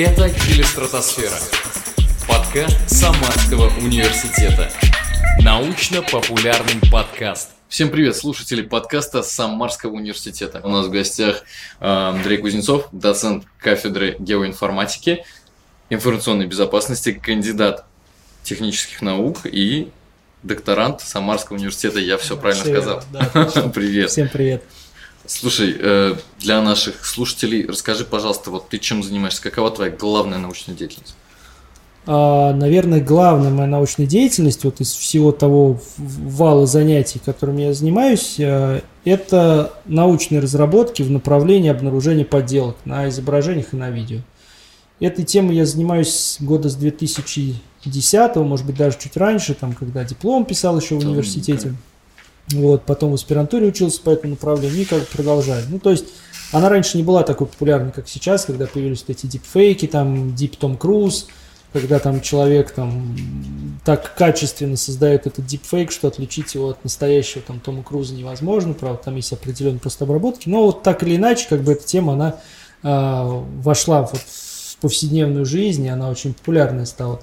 Это «Телестратосфера» – подкаст Самарского университета. Научно-популярный подкаст. Всем привет, слушатели подкаста Самарского университета. У нас в гостях э, Андрей Кузнецов, доцент кафедры геоинформатики, информационной безопасности, кандидат технических наук и докторант Самарского университета. Я все правильно Всё сказал. да, Привет. Всем привет. Слушай, э, для наших слушателей расскажи, пожалуйста, вот ты чем занимаешься? Какова твоя главная научная деятельность? А, Наверное, главная моя научная деятельность вот из всего того вала занятий, которыми я занимаюсь, э, это научные разработки в направлении обнаружения подделок на изображениях и на видео. Этой темой я занимаюсь года с 2010, может быть, даже чуть раньше, там, когда диплом писал еще в университете. Вот, потом в аспирантуре учился по этому направлению и как продолжаю. Ну, то есть, она раньше не была такой популярной, как сейчас, когда появились вот эти дипфейки, там, дип Том Круз, когда там человек там так качественно создает этот дипфейк, что отличить его от настоящего там Тома Круза невозможно, правда, там есть определенные просто обработки, но вот так или иначе, как бы эта тема, она а, вошла вот в повседневную жизнь, и она очень популярная стала.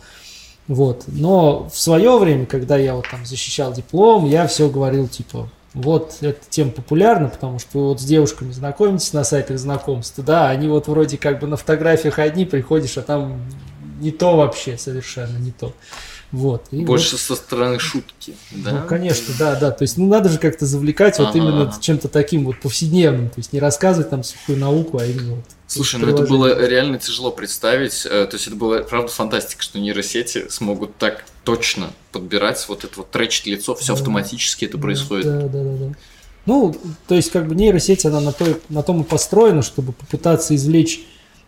Вот. Но в свое время, когда я вот там защищал диплом, я все говорил, типа, вот эта тема популярна, потому что вы вот с девушками знакомитесь на сайтах знакомств, да, они вот вроде как бы на фотографиях одни, приходишь, а там не то вообще, совершенно не то. Вот. И Больше со стороны шутки, да? ну, конечно, да, да. То есть, ну, надо же как-то завлекать вот Ага, именно ага. чем-то таким вот повседневным. То есть, не рассказывать там сухую науку, а именно вот Слушай, ну это было реально тяжело представить. э, То есть это была правда фантастика, что нейросети смогут так точно подбирать вот это вот тречить лицо, все Да. автоматически это происходит. Да, да, да, да. Ну, то есть, как бы нейросеть, она на, той, на том и построена, чтобы попытаться извлечь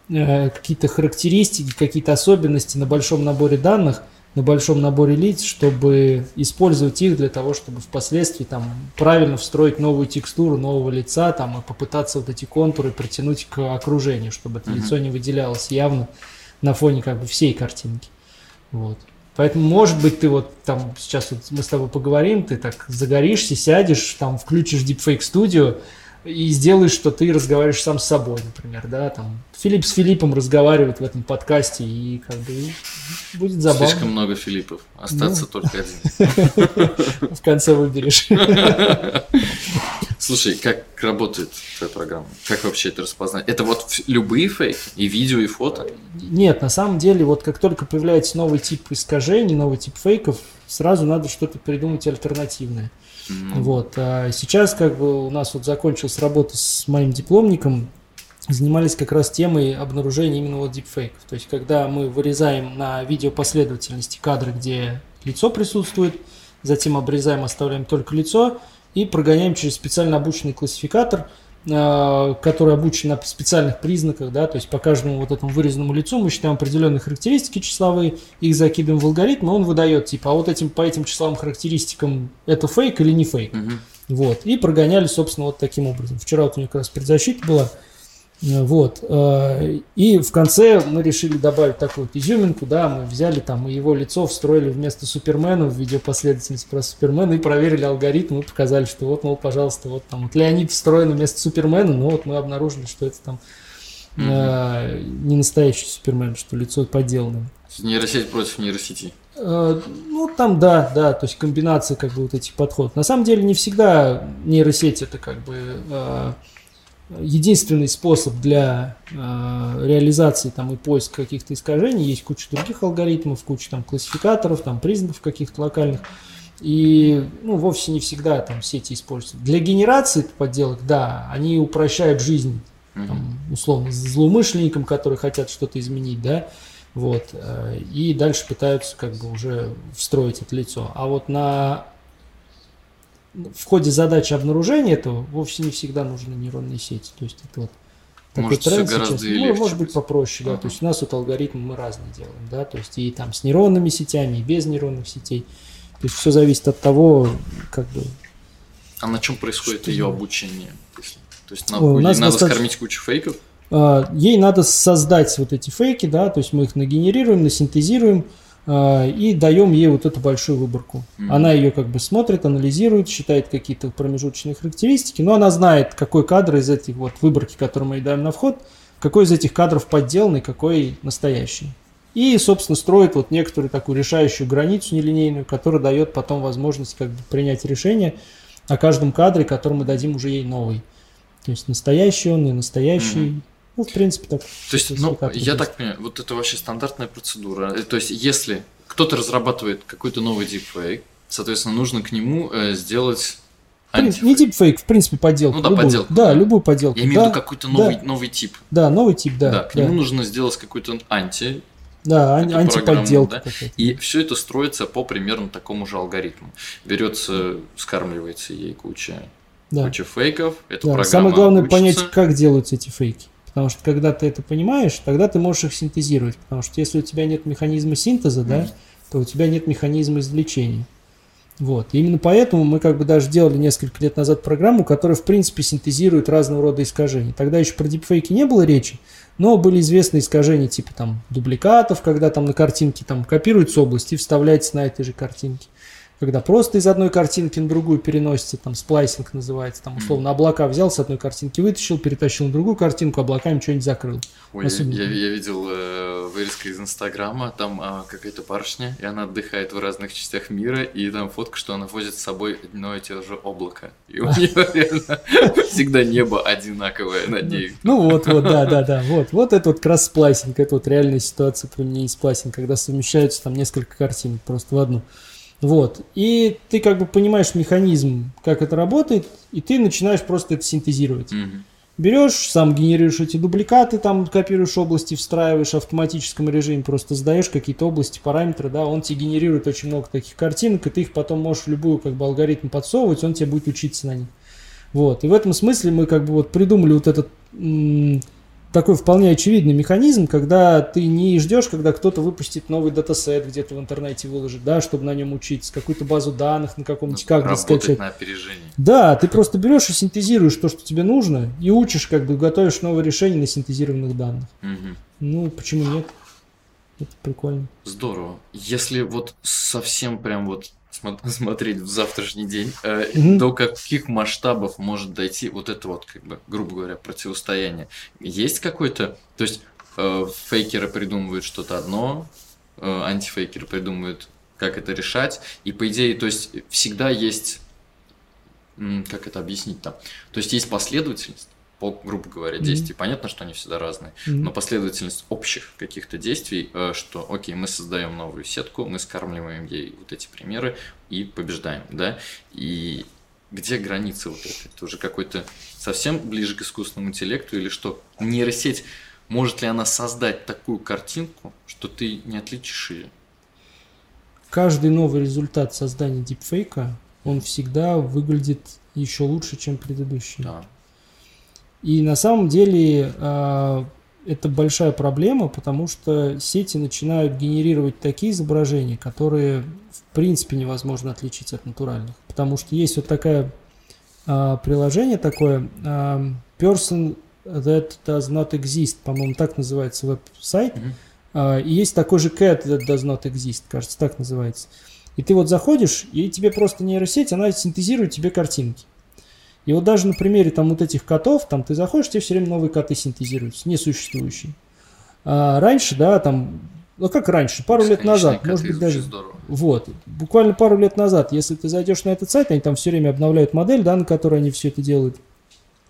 э, какие-то характеристики, какие-то особенности на большом наборе данных, на большом наборе лиц, чтобы использовать их для того, чтобы впоследствии там правильно встроить новую текстуру нового лица, там, и попытаться вот эти контуры притянуть к окружению, чтобы это Мгм. лицо не выделялось явно на фоне как бы всей картинки. Вот. Поэтому, может быть, ты вот там сейчас вот мы с тобой поговорим, ты так загоришься, сядешь, там включишь Deepfake Studio и сделаешь, что ты разговариваешь сам с собой, например, да, там Филипп с Филиппом разговаривает в этом подкасте и как бы будет забавно. Слишком много Филиппов. Остаться Ну. только один. В конце выберешь. Слушай, как работает твоя программа? Как вообще это распознать? Это вот любые фейки? И видео, и фото? Нет, на самом деле, вот как только появляется новый тип искажений, новый тип фейков, сразу надо что-то придумать альтернативное. М, Вот. А сейчас как бы у нас вот закончилась работа с моим дипломником, занимались как раз темой обнаружения именно вот дипфейков. То есть, когда мы вырезаем на видеопоследовательности кадры, где лицо присутствует, затем обрезаем, оставляем только лицо и прогоняем через специально обученный классификатор, который обучен на специальных признаках, да, то есть по каждому вот этому вырезанному лицу мы считаем определенные характеристики числовые, их закидываем в алгоритм, и он выдает, типа, а вот этим, по этим числовым характеристикам это фейк или не фейк. мгм. Вот. И прогоняли, собственно, вот таким образом. Вчера вот у них как раз предзащита была. Вот. э, И в конце мы решили добавить такую изюминку, да, мы взяли там и его лицо встроили вместо Супермена в видеопоследовательность про Супермена и проверили алгоритм и показали, что вот, мол, пожалуйста, вот там вот Леонид встроен вместо Супермена, но вот мы обнаружили, что это там э, не настоящий Супермен, что лицо есть Нейросеть против нейросети. Э, Ну, там, да, да, то есть комбинация как бы вот этих подходов. На самом деле не всегда нейросеть это как бы э, единственный способ для э, реализации там и поиска каких-то искажений. Есть куча других алгоритмов, куча там классификаторов, там признаков каких-то локальных. И, ну, вовсе не всегда там сети используются. Для генерации подделок, да, они упрощают жизнь там, условно, злоумышленникам, которые хотят что-то изменить, да, вот, э, и дальше пытаются как бы уже встроить это лицо. А вот на в ходе задачи обнаружения этого вовсе не всегда нужны нейронные сети. То есть это вот такой Может, тренд сейчас. Ну, легче может быть будет. попроще, да. Ага. То есть у нас вот алгоритмы мы разные делаем, да, то есть и там с нейронными сетями, и без нейронных сетей. То есть все зависит от того, как бы А на чем происходит Что ее за- обучение? если- То есть на- у нас надо достаточно- скормить кучу фейков? А, Ей надо создать вот эти фейки, да, то есть мы их нагенерируем, насинтезируем а, и даем ей вот эту большую выборку. Она ее как бы смотрит, анализирует, считает какие-то промежуточные характеристики, но она знает, какой кадр из этих вот выборки, которые мы ей даем на вход, какой из этих кадров подделанный, какой настоящий. И, собственно, строит вот некоторую такую решающую границу нелинейную, которая дает потом возможность как бы принять решение о каждом кадре, который мы дадим уже ей новый. То есть настоящий он и настоящий. Mm-hmm. Ну, в принципе, так. То есть, ну, я так понимаю, вот это вообще стандартная процедура. Э, то есть, если кто-то разрабатывает какой-то новый deepfake, соответственно, нужно к нему э, сделать Антифейк. Не дипфейк, в принципе, подделку. Ну да, любую. подделку. Да, любую подделку. Я имею да, в виду какой-то новый, да. новый тип. Да, новый тип, да. Да, к да. нему нужно сделать какой-то анти. Да, эту антиподделку. программу, да? И все это строится по примерно такому же алгоритму. Берется, скармливается ей куча, Да. куча фейков. Эта Да, программа Самое главное учится. понять, как делаются эти фейки. Потому что когда ты это понимаешь, тогда ты можешь их синтезировать. Потому что если у тебя нет механизма синтеза, да, то у тебя нет механизма извлечения. Вот. И именно поэтому мы как бы даже делали несколько лет назад программу, которая в принципе синтезирует разного рода искажения. Тогда еще про дипфейки не было речи, но были известны искажения типа там дубликатов, когда там на картинке там копируется область и вставляется на этой же картинке. Когда просто из одной картинки на другую переносится, там splicing называется, там условно облака взял с одной картинки, вытащил, перетащил на другую картинку, облаками что-нибудь закрыл. Ой, я, Особенно. я- я видел э, вырезка из Инстаграма, там а, какая-то барышня, и она отдыхает в разных частях мира, и там фотка, что она возит с собой одно и те же облако. И у нее всегда небо одинаковое над ней. Ну вот, вот, да, да, да, вот, вот это вот как раз splicing, это вот реальная ситуация применения сплайсинга, когда совмещаются там несколько картинок просто в одну. Вот, и ты как бы понимаешь механизм, как это работает, и ты начинаешь просто это синтезировать. Мгм. Берешь, сам генерируешь эти дубликаты, там копируешь области, встраиваешь в автоматическом режиме, просто задаешь какие-то области, параметры, да, он тебе генерирует очень много таких картинок, и ты их потом можешь в любую как бы алгоритм подсовывать, он тебе будет учиться на них. Вот, и в этом смысле мы как бы вот придумали вот этот такой вполне очевидный механизм, когда ты не ждешь, когда кто-то выпустит новый датасет где-то в интернете выложит, да, чтобы на нем учиться, какую-то базу данных на каком-нибудь как бы Работать скачать. на опережении. Да, ты просто берешь и синтезируешь то, что тебе нужно, и учишь, как бы готовишь новые решения на синтезированных данных. Мгм. Ну, почему нет? Это прикольно. Здорово. Если вот совсем прям вот смотреть в завтрашний день, э, до каких масштабов может дойти вот это вот, как бы, грубо говоря, противостояние? Есть какой-то, то есть э, фейкеры придумывают что-то одно, э, антифейкеры придумывают, как это решать, и по идее, то есть всегда есть, как это объяснить там, то есть есть последовательность, по, грубо говоря, действий. Понятно, что они всегда разные. Мгм. Но последовательность общих каких-то действий, э, что, окей, мы создаем новую сетку, мы скармливаем ей вот эти примеры и побеждаем, да? И где границы вот этой? Это уже какой-то совсем ближе к искусственному интеллекту или что? Нейросеть, может ли она создать такую картинку, что ты не отличишь ее? Каждый новый результат создания дипфейка, он всегда выглядит еще лучше, чем предыдущий. Да. И на самом деле а, это большая проблема, потому что сети начинают генерировать такие изображения, которые в принципе невозможно отличить от натуральных. Потому что есть вот такое а, приложение такое а, Person that does not exist, по-моему, так называется веб-сайт. Мгм. А, И есть такой же cat that does not exist, кажется, так называется. И ты вот заходишь, и тебе просто нейросеть, она синтезирует тебе картинки. И вот даже на примере там вот этих котов, там ты заходишь, тебе все время новые коты синтезируются, несуществующие. А раньше, да, там, ну как раньше, пару лет назад, коты может быть даже, здорово. вот, буквально пару лет назад, если ты зайдешь на этот сайт, они там все время обновляют модель, да, на которой они все это делают.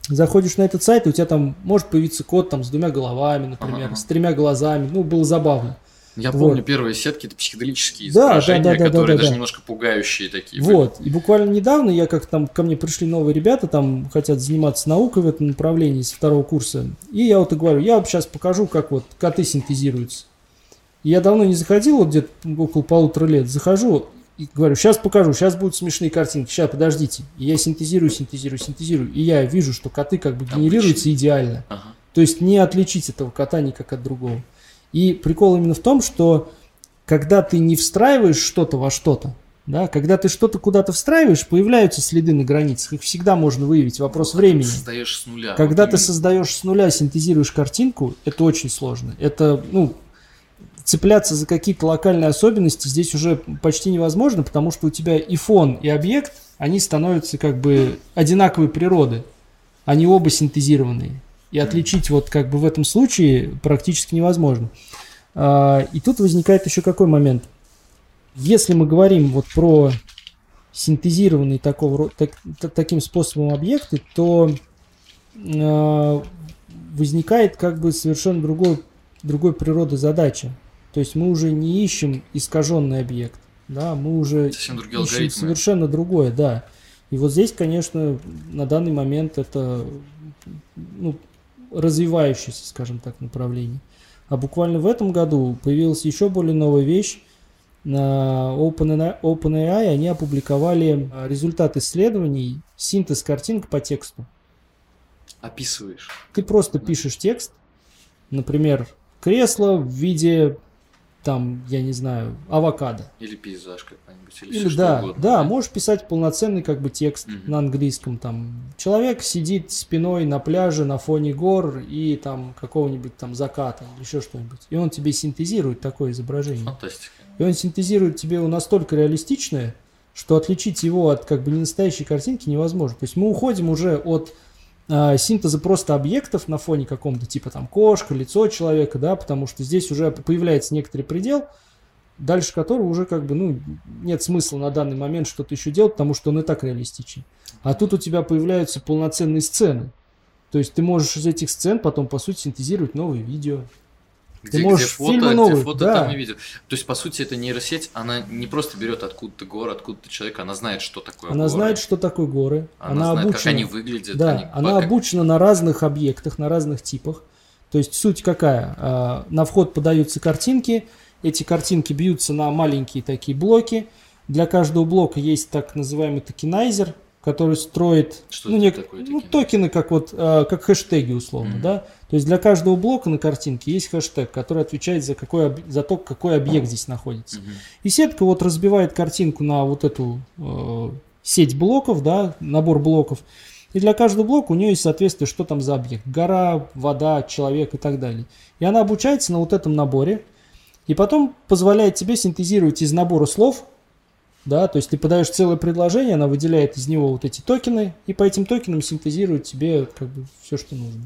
Заходишь на этот сайт, и у тебя там может появиться кот там с двумя головами, например, Ага. с тремя глазами, ну, было забавно. Я Вот. помню первые сетки, это психологические Да, да, изображения, да, да, да, которые да, даже да. немножко пугающие такие. Вот, и буквально недавно я как там ко мне пришли новые ребята, там хотят заниматься наукой в этом направлении с второго курса. И я вот и говорю, я вот сейчас покажу, как вот коты синтезируются. И я давно не заходил, вот где-то около полутора лет, захожу и говорю, сейчас покажу, сейчас будут смешные картинки, сейчас подождите. И я синтезирую, синтезирую, синтезирую. И я вижу, что коты как бы Обычные. генерируются идеально. Ага. То есть не отличить этого кота никак от другого. И прикол именно в том, что когда ты не встраиваешь что-то во что-то, да, когда ты что-то куда-то встраиваешь, появляются следы на границах. Их всегда можно выявить. Вопрос Вот времени. Создаешь с нуля. Когда Вот ты именно. создаешь с нуля, синтезируешь картинку, это очень сложно. Это, ну, цепляться за какие-то локальные особенности здесь уже почти невозможно, потому что у тебя и фон, и объект, они становятся как бы одинаковой природы. Они оба синтезированные. И отличить вот как бы в этом случае практически невозможно. А, и тут возникает еще какой момент. Если мы говорим вот про синтезированные такого, так, таким способом объекты, то э, возникает как бы совершенно другой, другой природы задача. То есть мы уже не ищем искаженный объект, да, мы уже ищем алгоритмы. совершенно другое, да. И вот здесь, конечно, на данный момент это ну, развивающееся, скажем так, направление. А буквально в этом году появилась еще более новая вещь. На OpenAI, OpenAI они опубликовали результат исследований синтез картинок по тексту. Описываешь. Ты просто пишешь текст, например, кресло в виде там, я не знаю, авокадо. Или пейзаж какой-нибудь. Или, или да, угодно. да, можешь писать полноценный как бы текст угу. на английском. Там человек сидит спиной на пляже на фоне гор и там какого-нибудь там заката еще что-нибудь. И он тебе синтезирует такое изображение. Фантастика. И он синтезирует тебе настолько реалистичное, что отличить его от как бы не настоящей картинки невозможно. То есть мы уходим уже от э, синтеза просто объектов на фоне каком-то, типа там кошка, лицо человека, да, потому что здесь уже появляется некоторый предел, дальше которого уже как бы, ну, нет смысла на данный момент что-то еще делать, потому что он и так реалистичен. А тут у тебя появляются полноценные сцены. То есть ты можешь из этих сцен потом, по сути, синтезировать новые видео. Где, ты можешь где фото, фильмы новые, где фото, да. там и видео. То есть, по сути, эта нейросеть, она не просто берет откуда-то горы, откуда-то человека, она знает, что такое Она горы. знает, что такое горы. Она, она знает, обучена, как они выглядят. Да, они, она как... обучена на разных объектах, на разных типах. То есть, суть какая? А, на вход подаются картинки, эти картинки бьются на маленькие такие блоки. Для каждого блока есть так называемый tokenizer, который строит Что ну, нек... такое, ну, токены, как вот э, как хэштеги условно, mm-hmm. да. То есть для каждого блока на картинке есть хэштег, который отвечает за какой за то, какой объект здесь находится. Mm-hmm. И сетка вот разбивает картинку на вот эту э, сеть блоков, да, набор блоков. И для каждого блока у нее есть соответствие, что там за объект. Гора, вода, человек и так далее. И она обучается на вот этом наборе. И потом позволяет тебе синтезировать из набора слов да, то есть ты подаешь целое предложение, она выделяет из него вот эти токены, и по этим токенам синтезирует тебе как бы все, что нужно.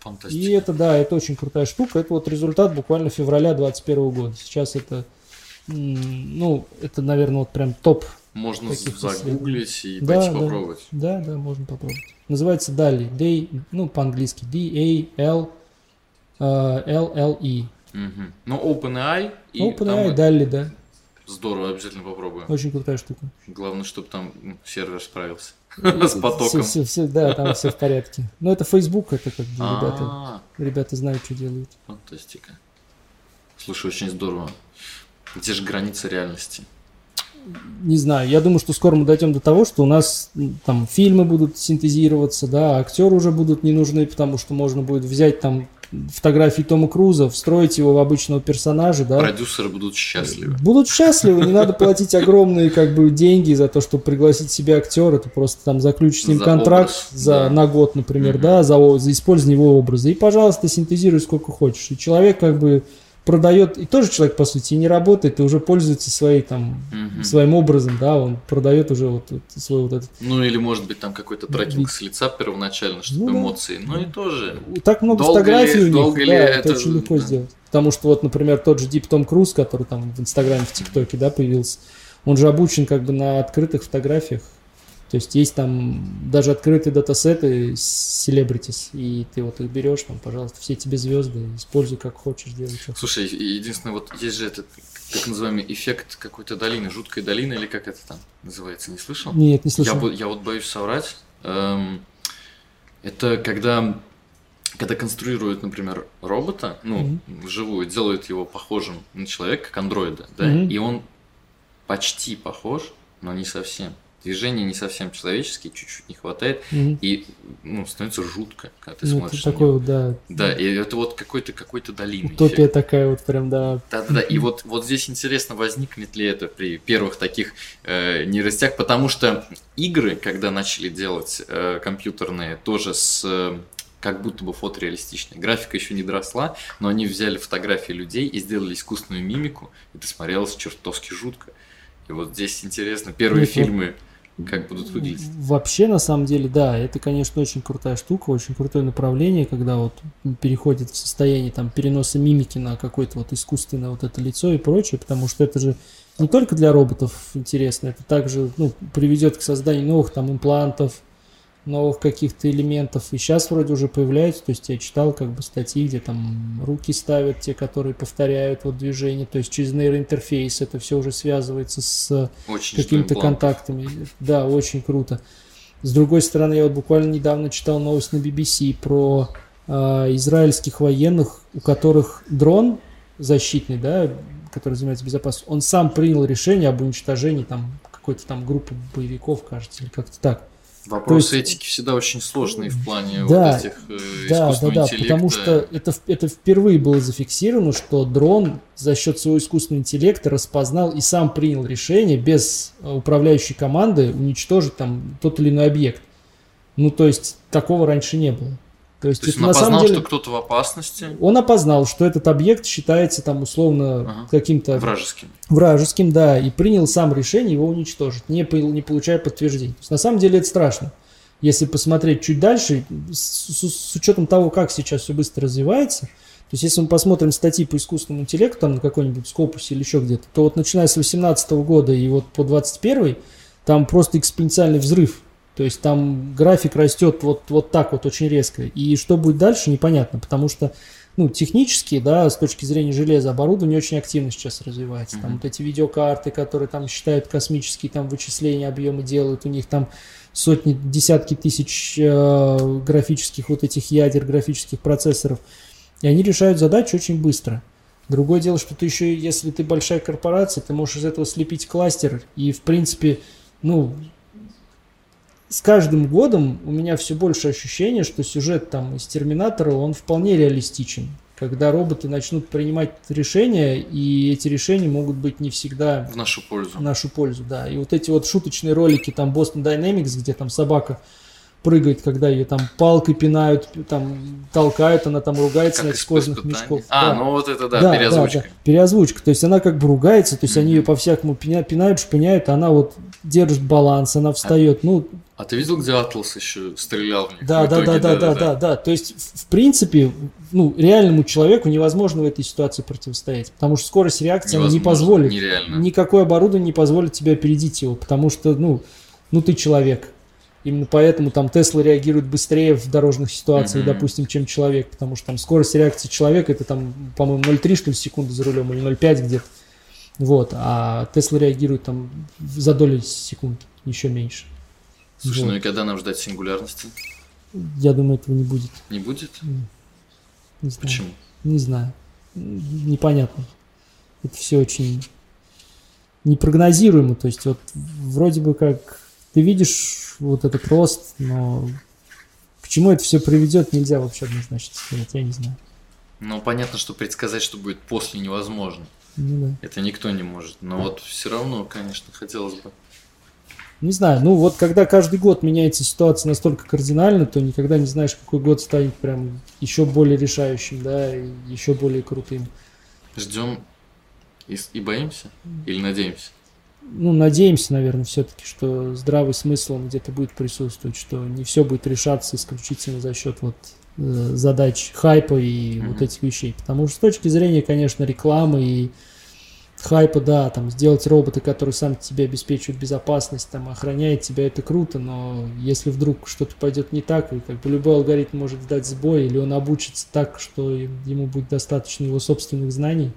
Фантастика. И это, да, это очень крутая штука. Это вот результат буквально февраля 2021 года. Сейчас это, ну, это, наверное, вот прям топ. Можно загуглить и да, пойти да, попробовать. Да, да, можно попробовать. Называется Dali. D, ну, по-английски. D-A-L L-L-E. Угу. Ну, OpenAI и OpenAI, Dali, да. Здорово, обязательно попробую. Очень крутая штука. Главное, чтобы там ну, сервер справился с потоком. Все, все, да, там все в порядке. Но это Facebook, это как бы ребята, ребята знают, что делают. Фантастика. Слушай, очень здорово. Где же граница реальности? Не знаю, я думаю, что скоро мы дойдем до того, что у нас там фильмы будут синтезироваться, да, актеры уже будут не нужны, потому что можно будет взять там фотографии Тома Круза, встроить его в обычного персонажа, да. Продюсеры будут счастливы. Будут счастливы, не надо платить огромные как бы деньги за то, чтобы пригласить себе актера, ты просто там заключишь с ним за контракт образ, за, да. на год, например, угу. да, за, за использование его образа. И, пожалуйста, синтезируй сколько хочешь. И человек как бы продает, и тоже человек, по сути, не работает, и уже пользуется своей, там, угу. своим образом, да, он продает уже вот, вот свой вот этот... Ну, или, может быть, там какой-то трекинг с лица первоначально, чтобы ну, эмоции, да. ну и тоже... Так много долго фотографий ли, у них, да, это, это очень легко да. сделать. Потому что вот, например, тот же Дип Том Круз, который там в Инстаграме, в ТикТоке, да, появился, он же обучен как бы на открытых фотографиях, то есть есть там даже открытые датасеты celebrities, и ты вот их берешь, там, пожалуйста, все тебе звезды, используй как хочешь, делай что Слушай, единственное, вот есть же этот так называемый эффект какой-то долины, жуткой долины, или как это там называется, не слышал? Нет, не слышал. Я, я вот боюсь соврать. Эм, это когда когда конструируют, например, робота, ну, mm-hmm. вживую, делают его похожим на человека, как андроида, да, mm-hmm. и он почти похож, но не совсем движения не совсем человеческие, чуть-чуть не хватает, mm и ну, становится жутко, когда ты ну, смотришь. Это такой, да. Да, и это вот какой-то какой-то долины. Утопия эффект. такая вот прям, да. Да, да, да. И вот, вот здесь интересно, возникнет ли это при первых таких э, нейросетях, потому что игры, когда начали делать э, компьютерные, тоже с э, как будто бы фотореалистичные. Графика еще не доросла, но они взяли фотографии людей и сделали искусственную мимику. Это смотрелось чертовски жутко. И вот здесь интересно, первые ну, фильмы как будут выглядеть. Вообще, на самом деле, да, это, конечно, очень крутая штука, очень крутое направление, когда вот переходит в состояние там переноса мимики на какое-то вот искусственное вот это лицо и прочее, потому что это же не только для роботов интересно, это также ну, приведет к созданию новых там имплантов, новых каких-то элементов. И сейчас вроде уже появляется, то есть я читал как бы статьи, где там руки ставят, те, которые повторяют вот движение, то есть через нейроинтерфейс это все уже связывается с какими-то контактами. Да, очень круто. С другой стороны, я вот буквально недавно читал новость на BBC про э, израильских военных, у которых дрон защитный, да, который занимается безопасностью, он сам принял решение об уничтожении там какой-то там группы боевиков, кажется, или как-то так. Вопросы есть, этики всегда очень сложные в плане да, вот этих э, да, да, да, потому что это, это впервые было зафиксировано, что дрон за счет своего искусственного интеллекта распознал и сам принял решение без э, управляющей команды уничтожить там тот или иной объект. Ну, то есть такого раньше не было. То есть, То есть он опознал, деле, что кто-то в опасности? Он опознал, что этот объект считается там условно ага. каким-то... Вражеским. Вражеским, да, и принял сам решение его уничтожить, не, не получая подтверждений. То есть на самом деле это страшно. Если посмотреть чуть дальше, с, с, с учетом того, как сейчас все быстро развивается, то есть если мы посмотрим статьи по искусственному интеллекту там на какой-нибудь скопусе или еще где-то, то вот начиная с 18 года и вот по 21 там просто экспоненциальный взрыв то есть там график растет вот, вот так вот очень резко. И что будет дальше, непонятно, потому что ну, технически, да, с точки зрения железа, оборудование очень активно сейчас развивается. Mm-hmm. Там вот эти видеокарты, которые там считают космические там вычисления, объемы делают, у них там сотни, десятки тысяч э, графических вот этих ядер, графических процессоров. И они решают задачи очень быстро. Другое дело, что ты еще, если ты большая корпорация, ты можешь из этого слепить кластер и, в принципе, ну, с каждым годом у меня все больше ощущение, что сюжет там из Терминатора, он вполне реалистичен. Когда роботы начнут принимать решения, и эти решения могут быть не всегда в нашу пользу. В нашу пользу, да. И вот эти вот шуточные ролики, там Boston Dynamics, где там собака прыгает, когда ее там палкой пинают, там толкают, она там ругается как на кожных мешков. А, да. ну вот это да, да переозвучка. Да, да, переозвучка. То есть она как бы ругается, то есть mm-hmm. они ее по-всякому пинают, шпыняют, а она вот держит баланс, она встает. А, ну, а ты видел, где Атлас еще стрелял в них? Да, да, да, да, да, да, да. То есть, в принципе, ну, реальному человеку невозможно в этой ситуации противостоять, потому что скорость реакции она не позволит. Нереально. Никакое оборудование не позволит тебе опередить его, потому что, ну, ну ты человек. Именно поэтому там Тесла реагирует быстрее в дорожных ситуациях, mm-hmm. допустим, чем человек, потому что там скорость реакции человека это там, по-моему, 0,3 что ли секунды за рулем или 0,5 где-то. Вот, а Тесла реагирует там за долю секунд, еще меньше. Слушай, вот. ну и когда нам ждать сингулярности? Я думаю, этого не будет. Не будет? Не знаю. Почему? Не знаю. Непонятно. Это все очень непрогнозируемо. То есть вот вроде бы как ты видишь вот этот рост, но к чему это все приведет, нельзя вообще однозначно сказать, я не знаю. Ну, понятно, что предсказать, что будет после, невозможно. Ну, да. Это никто не может. Но вот все равно, конечно, хотелось бы. Не знаю, ну вот когда каждый год меняется ситуация настолько кардинально, то никогда не знаешь, какой год станет прям еще более решающим, да, и еще более крутым. Ждем и, и боимся? Или надеемся? ну, надеемся, наверное, все-таки, что здравый смысл он где-то будет присутствовать, что не все будет решаться исключительно за счет вот э, задач хайпа и mm-hmm. вот этих вещей. Потому что с точки зрения, конечно, рекламы и хайпа, да, там сделать робота, который сам тебе обеспечивает безопасность, там охраняет тебя, это круто, но если вдруг что-то пойдет не так, и как бы любой алгоритм может дать сбой, или он обучится так, что ему будет достаточно его собственных знаний,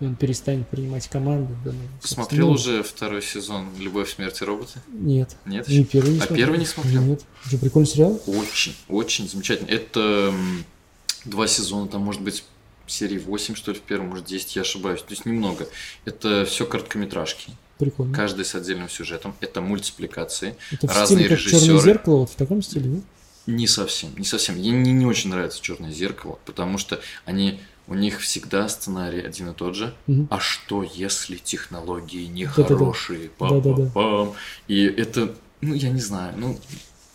и он перестанет принимать команды. Да, ну, Смотрел уже второй сезон «Любовь, смерти роботы»? Нет. Нет? Не первый не А смотрел. первый не смотрел? Нет. Что, прикольный сериал? Очень, очень замечательно. Это два сезона, там может быть серии 8, что ли, в первом, может 10, я ошибаюсь. То есть немного. Это все короткометражки. Прикольно. Каждый с отдельным сюжетом. Это мультипликации. Это в разные стиле, как режиссеры. Черное зеркало, вот в таком стиле, нет? Не совсем, не совсем. Мне не, не очень нравится черное зеркало, потому что они у них всегда сценарий один и тот же. Угу. А что, если технологии нехорошие? Да, да, да. И это, ну, я не знаю, ну,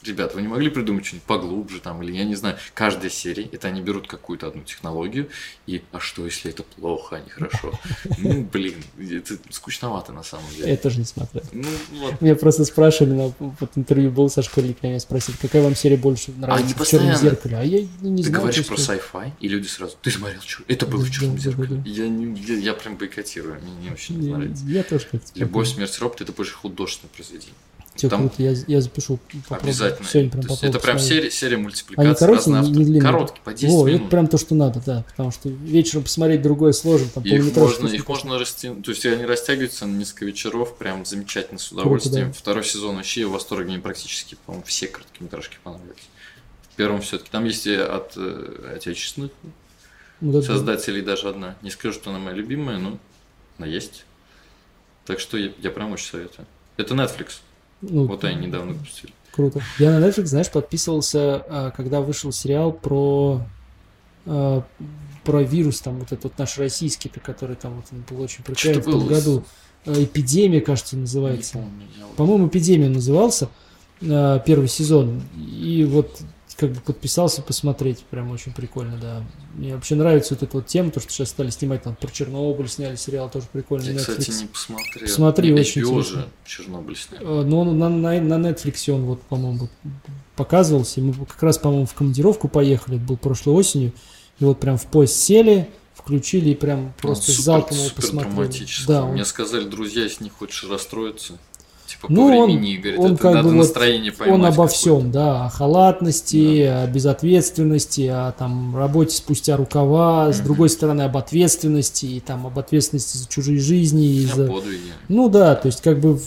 ребят, вы не могли придумать что-нибудь поглубже там, или я не знаю, каждая серия, это они берут какую-то одну технологию, и а что, если это плохо, а не хорошо? Ну, блин, это скучновато на самом деле. Я тоже не смотрел. Ну, вот. Меня просто спрашивали, на вот интервью был со школьниками, меня спросили, какая вам серия больше нравится Они в черном зеркале. А я ну, не Ты знал. говоришь то про sci-fi, и люди сразу, ты смотрел, что? Это было в черном зеркале. Я, не, я, я прям бойкотирую, мне не очень нравится. я тоже как-то. Любовь, смерть, робот это больше художественное произведение. Всё там- круто, я, я запишу. попробую. Обязательно. Сегодня прям попробую это прям серия, серия мультипликаций. Они короткие, разные не, длинные? Короткие, по 10 О, минут. это прям то, что надо, да. Потому что вечером посмотреть другое сложно, там их можно, их можно растянуть, то есть они растягиваются на несколько вечеров, прям замечательно, с удовольствием. да. Второй сезон вообще в восторге, мне практически, по-моему, все короткометражки понравились. В первом все-таки, там есть и от э, отечественных Вот это- создателей даже одна. Не скажу, что она моя любимая, но она есть. Так что я, я прям очень советую. Это Netflix. Ну, Вот они недавно выпустили. Круто. Я на Netflix, знаешь, подписывался, а, когда вышел сериал про а, про вирус, там вот этот вот наш российский, который там вот он был очень прикольный в том году. А, Эпидемия, кажется, называется. По-моему, эпидемия назывался первый сезон. И вот как бы подписался посмотреть. Прям очень прикольно, да. Мне вообще нравится вот эта вот тема, то, что сейчас стали снимать там про Чернобыль, сняли сериал, тоже прикольный. Я, кстати, Netflix. не посмотрел. Посмотри, Не, очень HBO интересно. же Чернобыль снял. Э, он на, на, на Netflix он вот, по-моему, показывался. И мы как раз, по-моему, в командировку поехали, это был прошлой осенью. И вот прям в поезд сели, включили и прям просто Он супер- залпом его супер посмотрели. Да, он- Мне сказали, друзья, если не хочешь расстроиться, типа Ну, по он- времени, говорит, он это как надо бы вот- настроение поймать. он обо всем, да, о халатности, о безответственности, о там работе спустя рукава, с Мгм. другой стороны об ответственности, и там об ответственности за чужие жизни, и за... Ну да, то есть как бы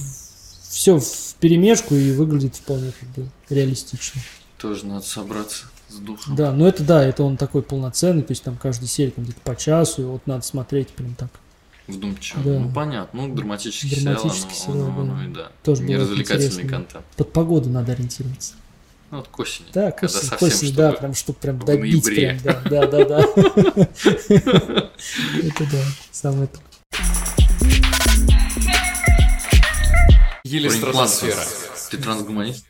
все в перемешку и выглядит вполне как бы реалистично. Тоже надо собраться с духом. Да, но это да, это он такой полноценный, то есть там каждый серия там где-то по часу, и вот надо смотреть прям так. Вдумчиво. Да. Ну, понятно. Ну, драматический, Драматический сериал, оно, сериал, оно, да. оно и да. Тоже Не развлекательный интересно. контент. Под погоду надо ориентироваться. Ну, вот к осени. Да, к осени, к совсем, осени, чтобы да, прям чтобы прям в добить ноябре. прям, да, да, да, да. Это да, самое то. Еле стратосфера. Ты трансгуманист?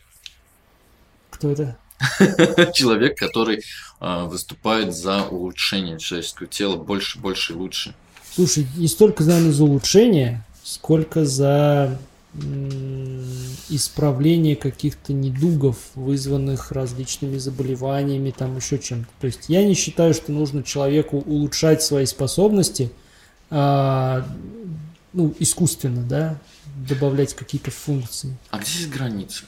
Кто это? Человек, который а, выступает за улучшение человеческого тела больше, больше и лучше. Слушай, не столько, наверное, за улучшение, сколько за исправление каких-то недугов, вызванных различными заболеваниями, там еще чем-то. То есть я не считаю, что нужно человеку улучшать свои способности, а, ну, искусственно, да, добавлять какие-то функции. А где здесь граница?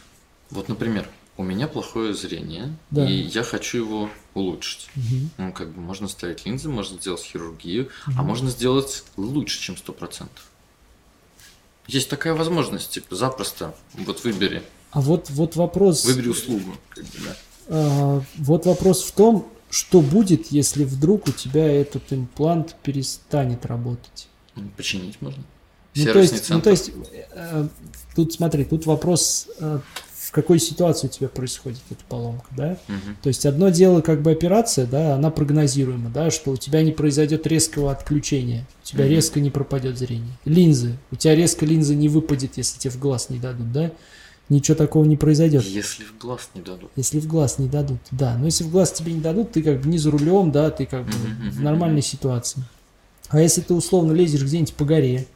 Вот, например, у меня плохое зрение, Да. и я хочу его улучшить. Мгм. Ну, как бы можно ставить линзы, можно сделать хирургию, а можно сделать лучше, чем 100%. Есть такая возможность, типа, запросто, вот выбери, А вот, вот вопрос... выбери услугу. как бы, да. А, Вот вопрос в том, что будет, если вдруг у тебя этот имплант перестанет работать. Починить можно. Ну, то есть, ну, то есть э, тут смотри, тут вопрос, э, в какой ситуации у тебя происходит эта поломка, да? Мгм. То есть одно дело как бы операция, да, она прогнозируема, да, что у тебя не произойдет резкого отключения, у тебя Мгм. резко не пропадет зрение. Линзы, у тебя резко линзы не выпадет, если тебе в глаз не дадут, да? Ничего такого не произойдет. Если в глаз не дадут. Если в глаз не дадут, да. Но если в глаз тебе не дадут, ты как бы не за рулем, да, ты как бы Мгм, в нормальной ситуации. А если ты условно лезешь где-нибудь по горе,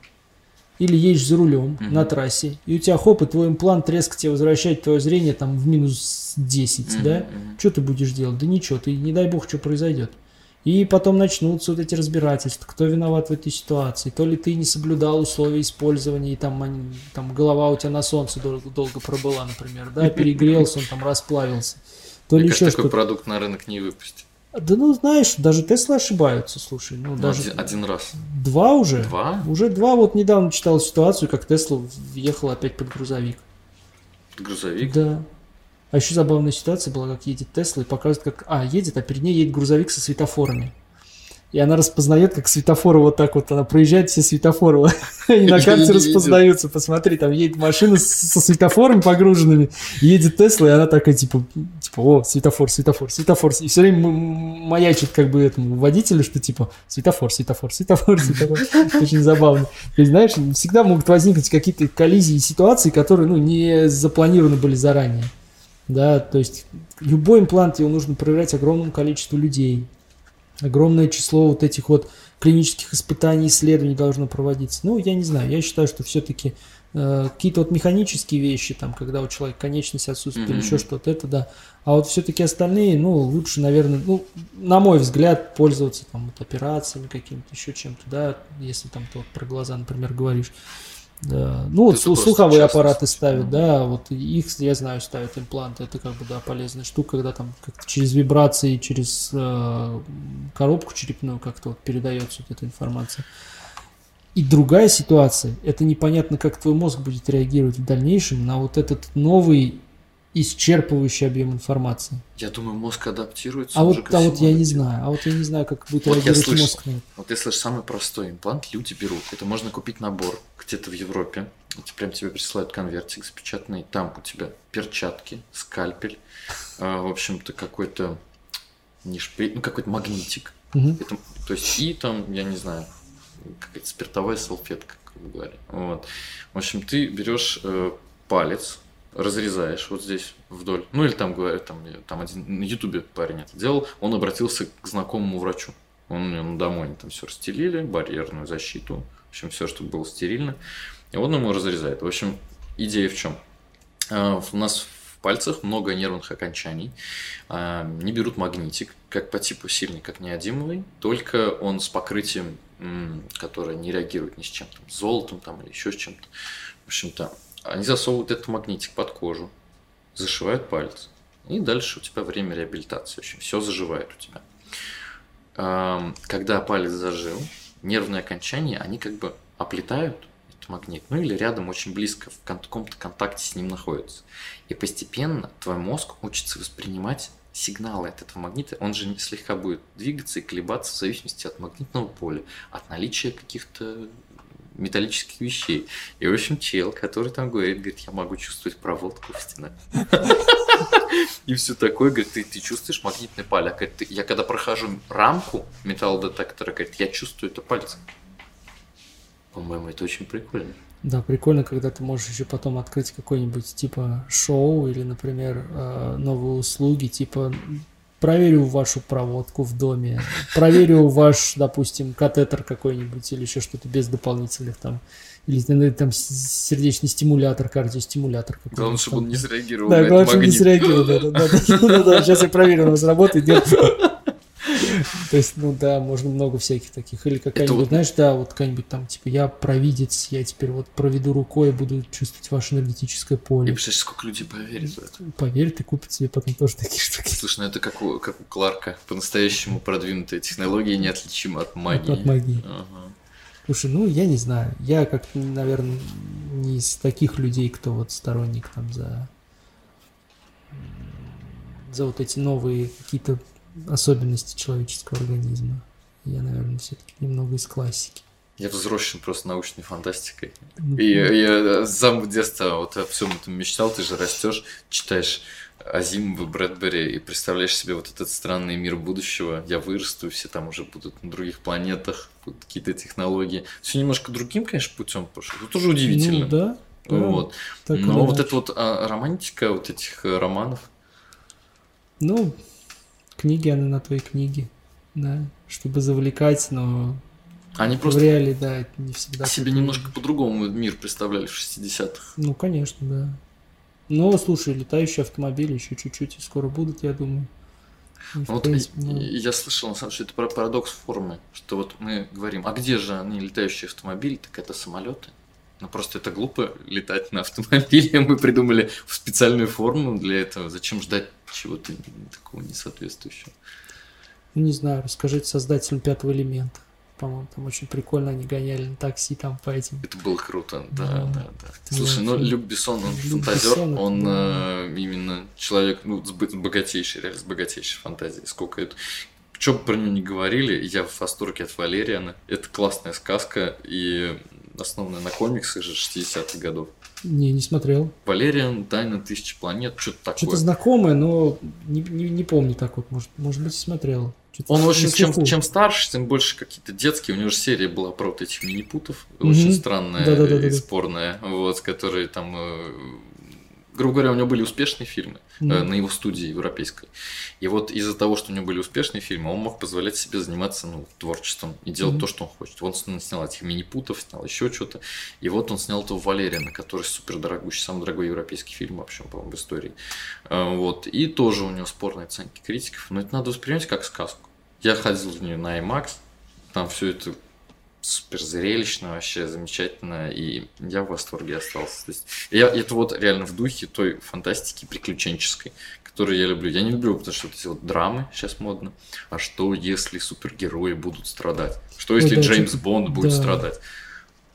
или едешь за рулем Мгм. на трассе, и у тебя хоп, и твой имплант резко тебе возвращает твое зрение там в минус 10, Мгм, да? Что ты будешь делать? Да ничего, ты не дай бог, что произойдет. И потом начнутся вот эти разбирательства, кто виноват в этой ситуации. То ли ты не соблюдал условия использования, и там, они- там голова у тебя на солнце долго, долго пробыла, например, да, перегрелся, он там расплавился. То ли еще такой продукт на рынок не выпустит. Да ну знаешь, даже Теслы ошибаются, слушай. Ну, Ну, даже один, один раз. два уже. Два? Уже два. Вот недавно читал ситуацию, как Тесла въехала опять под грузовик. Грузовик. Да. А еще забавная ситуация была, как едет Тесла и показывает, как... А, едет, а перед ней едет грузовик со светофорами. И она распознает, как светофоры вот так вот, она проезжает все светофоры. И на карте распознаются. Посмотри, там едет машина со светофорами погруженными, едет Тесла, и она такая, типа, типа, о, светофор, светофор, светофор. И все время маячит как бы этому водителю, что типа, светофор, светофор, светофор, светофор. Очень забавно. То есть, знаешь, всегда могут возникнуть какие-то коллизии и ситуации, которые, ну, не запланированы были заранее. Да, то есть любой имплант его нужно проверять огромному количеству людей. Огромное число вот этих вот клинических испытаний, исследований должно проводиться. Ну, я не знаю, я считаю, что все-таки э, какие-то вот механические вещи, там, когда у человека конечность отсутствует mm-hmm. или еще что-то, это да. А вот все-таки остальные, ну, лучше, наверное, ну, на мой взгляд, пользоваться там вот операциями какими-то, еще чем-то, да, если там ты вот про глаза, например, говоришь. Да. Ну, вот слуховые аппараты ставят, да, вот их, я знаю, ставят импланты. Это как бы, да, полезная штука, когда там как-то через вибрации, через э, коробку черепную как-то вот передается вот эта информация. И другая ситуация, это непонятно, как твой мозг будет реагировать в дальнейшем на вот этот новый исчерпывающий объем информации. Я думаю, мозг адаптируется. А вот, а вот я не знаю, а вот я не знаю, как будет вот реагировать слышу, мозг на это. Вот я слышу, самый простой имплант люди берут. Это можно купить набор где-то в Европе. Это прям тебе присылают конвертик запечатанный. Там у тебя перчатки, скальпель, э, в общем-то какой-то не шпиль, ну какой-то магнитик. Угу. Это, то есть и там, я не знаю, какая-то спиртовая салфетка, как бы говоря. Вот. В общем, ты берешь э, палец, разрезаешь вот здесь вдоль. Ну или там говорят, там, там один на ютубе парень это делал, он обратился к знакомому врачу. Он, он домой они там все расстелили, барьерную защиту, в общем, все, чтобы было стерильно. И он ему разрезает. В общем, идея в чем? А, у нас в пальцах много нервных окончаний. А, не берут магнитик, как по типу сильный, как неодимовый, только он с покрытием, которое не реагирует ни с чем, там, золотом там, или еще с чем-то. В общем-то, они засовывают этот магнитик под кожу, зашивают пальцы. И дальше у тебя время реабилитации. В общем, все заживает у тебя. Когда палец зажил, нервные окончания, они как бы оплетают этот магнит, ну или рядом очень близко в каком-то контакте с ним находятся. И постепенно твой мозг учится воспринимать сигналы от этого магнита, он же слегка будет двигаться и колебаться в зависимости от магнитного поля, от наличия каких-то металлических вещей. И, в общем, чел, который там говорит, говорит, я могу чувствовать проводку в стенах. И все такое, говорит, ты, ты чувствуешь магнитный. Говорит, я когда прохожу рамку металлодетектора, говорит, я чувствую это пальцем. По-моему, это очень прикольно. Да, прикольно, когда ты можешь еще потом открыть какой-нибудь типа шоу или, например, э, новые услуги, типа проверю вашу проводку в доме, проверю ваш, допустим, катетер какой-нибудь или еще что-то без дополнительных там, или там сердечный стимулятор, кардиостимулятор какой-то. Главное, чтобы он не среагировал Да, главное, чтобы не среагировал, да, да, да, сейчас я проверю, у нас работает, нет. То есть, ну да, можно много всяких таких. Или какая-нибудь, знаешь, да, вот какая-нибудь там, типа, я провидец, я теперь вот проведу рукой и буду чувствовать ваше энергетическое поле. И представляешь, сколько людей поверит в это. Поверит и купит себе потом тоже такие штуки. Слушай, ну это как у, как у Кларка. По-настоящему продвинутая технология неотличима от магии. От, от магии. Ага. Слушай, ну я не знаю. Я как, наверное, не из таких людей, кто вот сторонник там за за вот эти новые какие-то особенности человеческого организма. Я, наверное, все-таки немного из классики. Я взросшен просто научной фантастикой. Ну, и я с самого детства вот о всем этом мечтал. Ты же растешь, читаешь Азимова, Брэдбери и представляешь себе вот этот странный мир будущего. Я вырасту, все там уже будут на других планетах, какие-то технологии. Все немножко другим, конечно, путем пошло. Это тоже удивительно. Ну, да. Вот. Да, Но вот эта вот а, романтика вот этих э, романов. Ну, книги, она на твои книги, да, чтобы завлекать, но они просто в реале, да, это не всегда. Себе немножко по-другому мир представляли в 60-х. Ну, конечно, да. Но, слушай, летающие автомобили еще чуть-чуть и скоро будут, я думаю. И, вот принципе, ну... я слышал, на самом деле, это парадокс формы, что вот мы говорим, а где же они летающие автомобили, так это самолеты. Ну просто это глупо летать на автомобиле. Мы придумали специальную форму для этого. Зачем ждать чего-то такого несоответствующего? Ну, не знаю, расскажите создателям пятого элемента. По-моему, там очень прикольно они гоняли на такси там по этим. Это было круто, да, да, да. да. Слушай, ну Люк Бессон, он Люк фантазер, Бессон, он да. э, именно человек, ну, с богатейшей, реально с богатейшей фантазией. Сколько это, что бы про него не говорили, я в восторге от Валериана. Это классная сказка, и основанная на комиксах же 60-х годов. Не, не смотрел. Валериан, Тайна тысячи планет, что-то такое. Что-то знакомое, но не, не, не помню так вот. Может, может быть, смотрел. Он, в общем, чем, чем старше, тем больше какие-то детские. У него же серия была про вот этих мини-путов, mm-hmm. очень странная да, да, да, и спорная, вот, которые там э, грубо говоря, у него были успешные фильмы Мгм. э, на его студии европейской. И вот из-за того, что у него были успешные фильмы, он мог позволять себе заниматься ну, творчеством и делать Мгм. то, что он хочет. Вот он снял этих мини-путов, снял еще что-то. И вот он снял этого Валерина, который супер дорогущий, самый дорогой европейский фильм вообще, по-моему, в истории. Э, Вот. И тоже у него спорные оценки критиков. Но это надо воспринимать как сказку. Я ходил в нее на IMAX, там все это супер зрелищно, вообще замечательно, и я в восторге остался. То есть, я, это вот реально в духе той фантастики приключенческой, которую я люблю. Я не люблю, потому что вот эти вот драмы сейчас модно. А что, если супергерои будут страдать? Что, если да, Джеймс типа, Бонд будет да. страдать?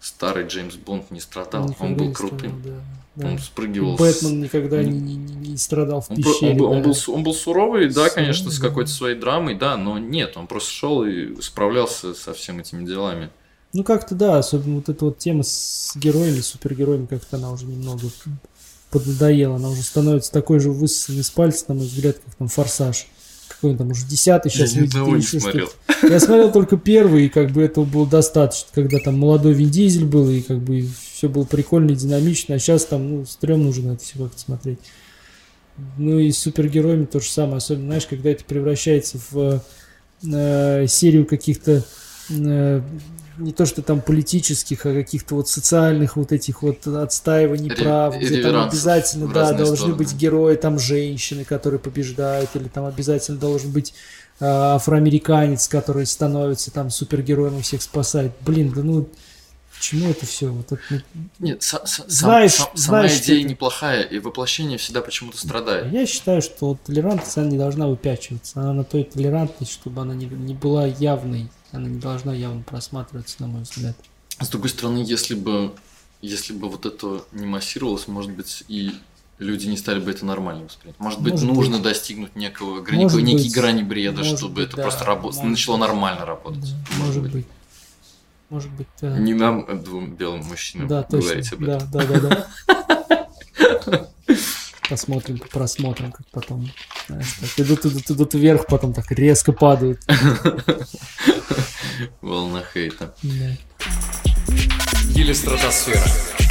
Старый Джеймс Бонд не страдал, Никогда он был крутым. страдал, да, да. Он И спрыгивал с- Бэтмен никогда не- не, не- не- страдал в Он, пещере. он был, он, да. был, су- он был суровый, да, Суровый, конечно, с какой-то своей драмой, да, но нет, он просто шел и справлялся со всеми этими делами. Ну как-то да, особенно вот эта вот тема с героями, супергероями, как-то она уже немного поднадоела. Она уже становится такой же высосанной с пальца, на мой взгляд, как там «Форсаж». Какой там уже десятый сейчас я выйдет или еще смотрел. что-то. Я смотрел только первый, и как бы этого было достаточно, когда там молодой Вин Дизель был, и как бы все было прикольно и динамично, а сейчас там, ну, стрёмно уже на это все как-то смотреть. Ну и с супергероями то же самое, особенно, знаешь, когда это превращается в э, серию каких-то э, не то что там политических, а каких-то вот социальных вот этих вот отстаиваний Ре- прав, где там обязательно, да, должны стороны. быть герои, там женщины, которые побеждают, или там обязательно должен быть э, афроамериканец, который становится там супергероем и всех спасает. Блин, да ну, чему это все? Вот это, ну, Нет, са- сам- Знаешь- сам- сама знаешь, что идея это- неплохая, и воплощение всегда почему-то страдает. Я считаю, что вот толерантность, она не должна выпячиваться. Она на той толерантность, чтобы она не, не была явной. Она не должна явно просматриваться, на мой взгляд. С другой стороны, если бы, если бы вот это не массировалось, может быть, и люди не стали бы это нормально воспринимать. Может быть, Может нужно быть. достигнуть некого, гра- Может некой быть. грани бреда, Может чтобы быть, это да. просто рабо- Может начало быть. нормально работать. Да, может быть. Может быть, да. Не нам, а двум белым мужчинам, Да, точно. говорить об этом. Да, да, да, да. Посмотрим, просмотрим, как потом. Знаешь, так, идут, идут, идут вверх, потом так резко падают. Волна хейта. Или стратосфера.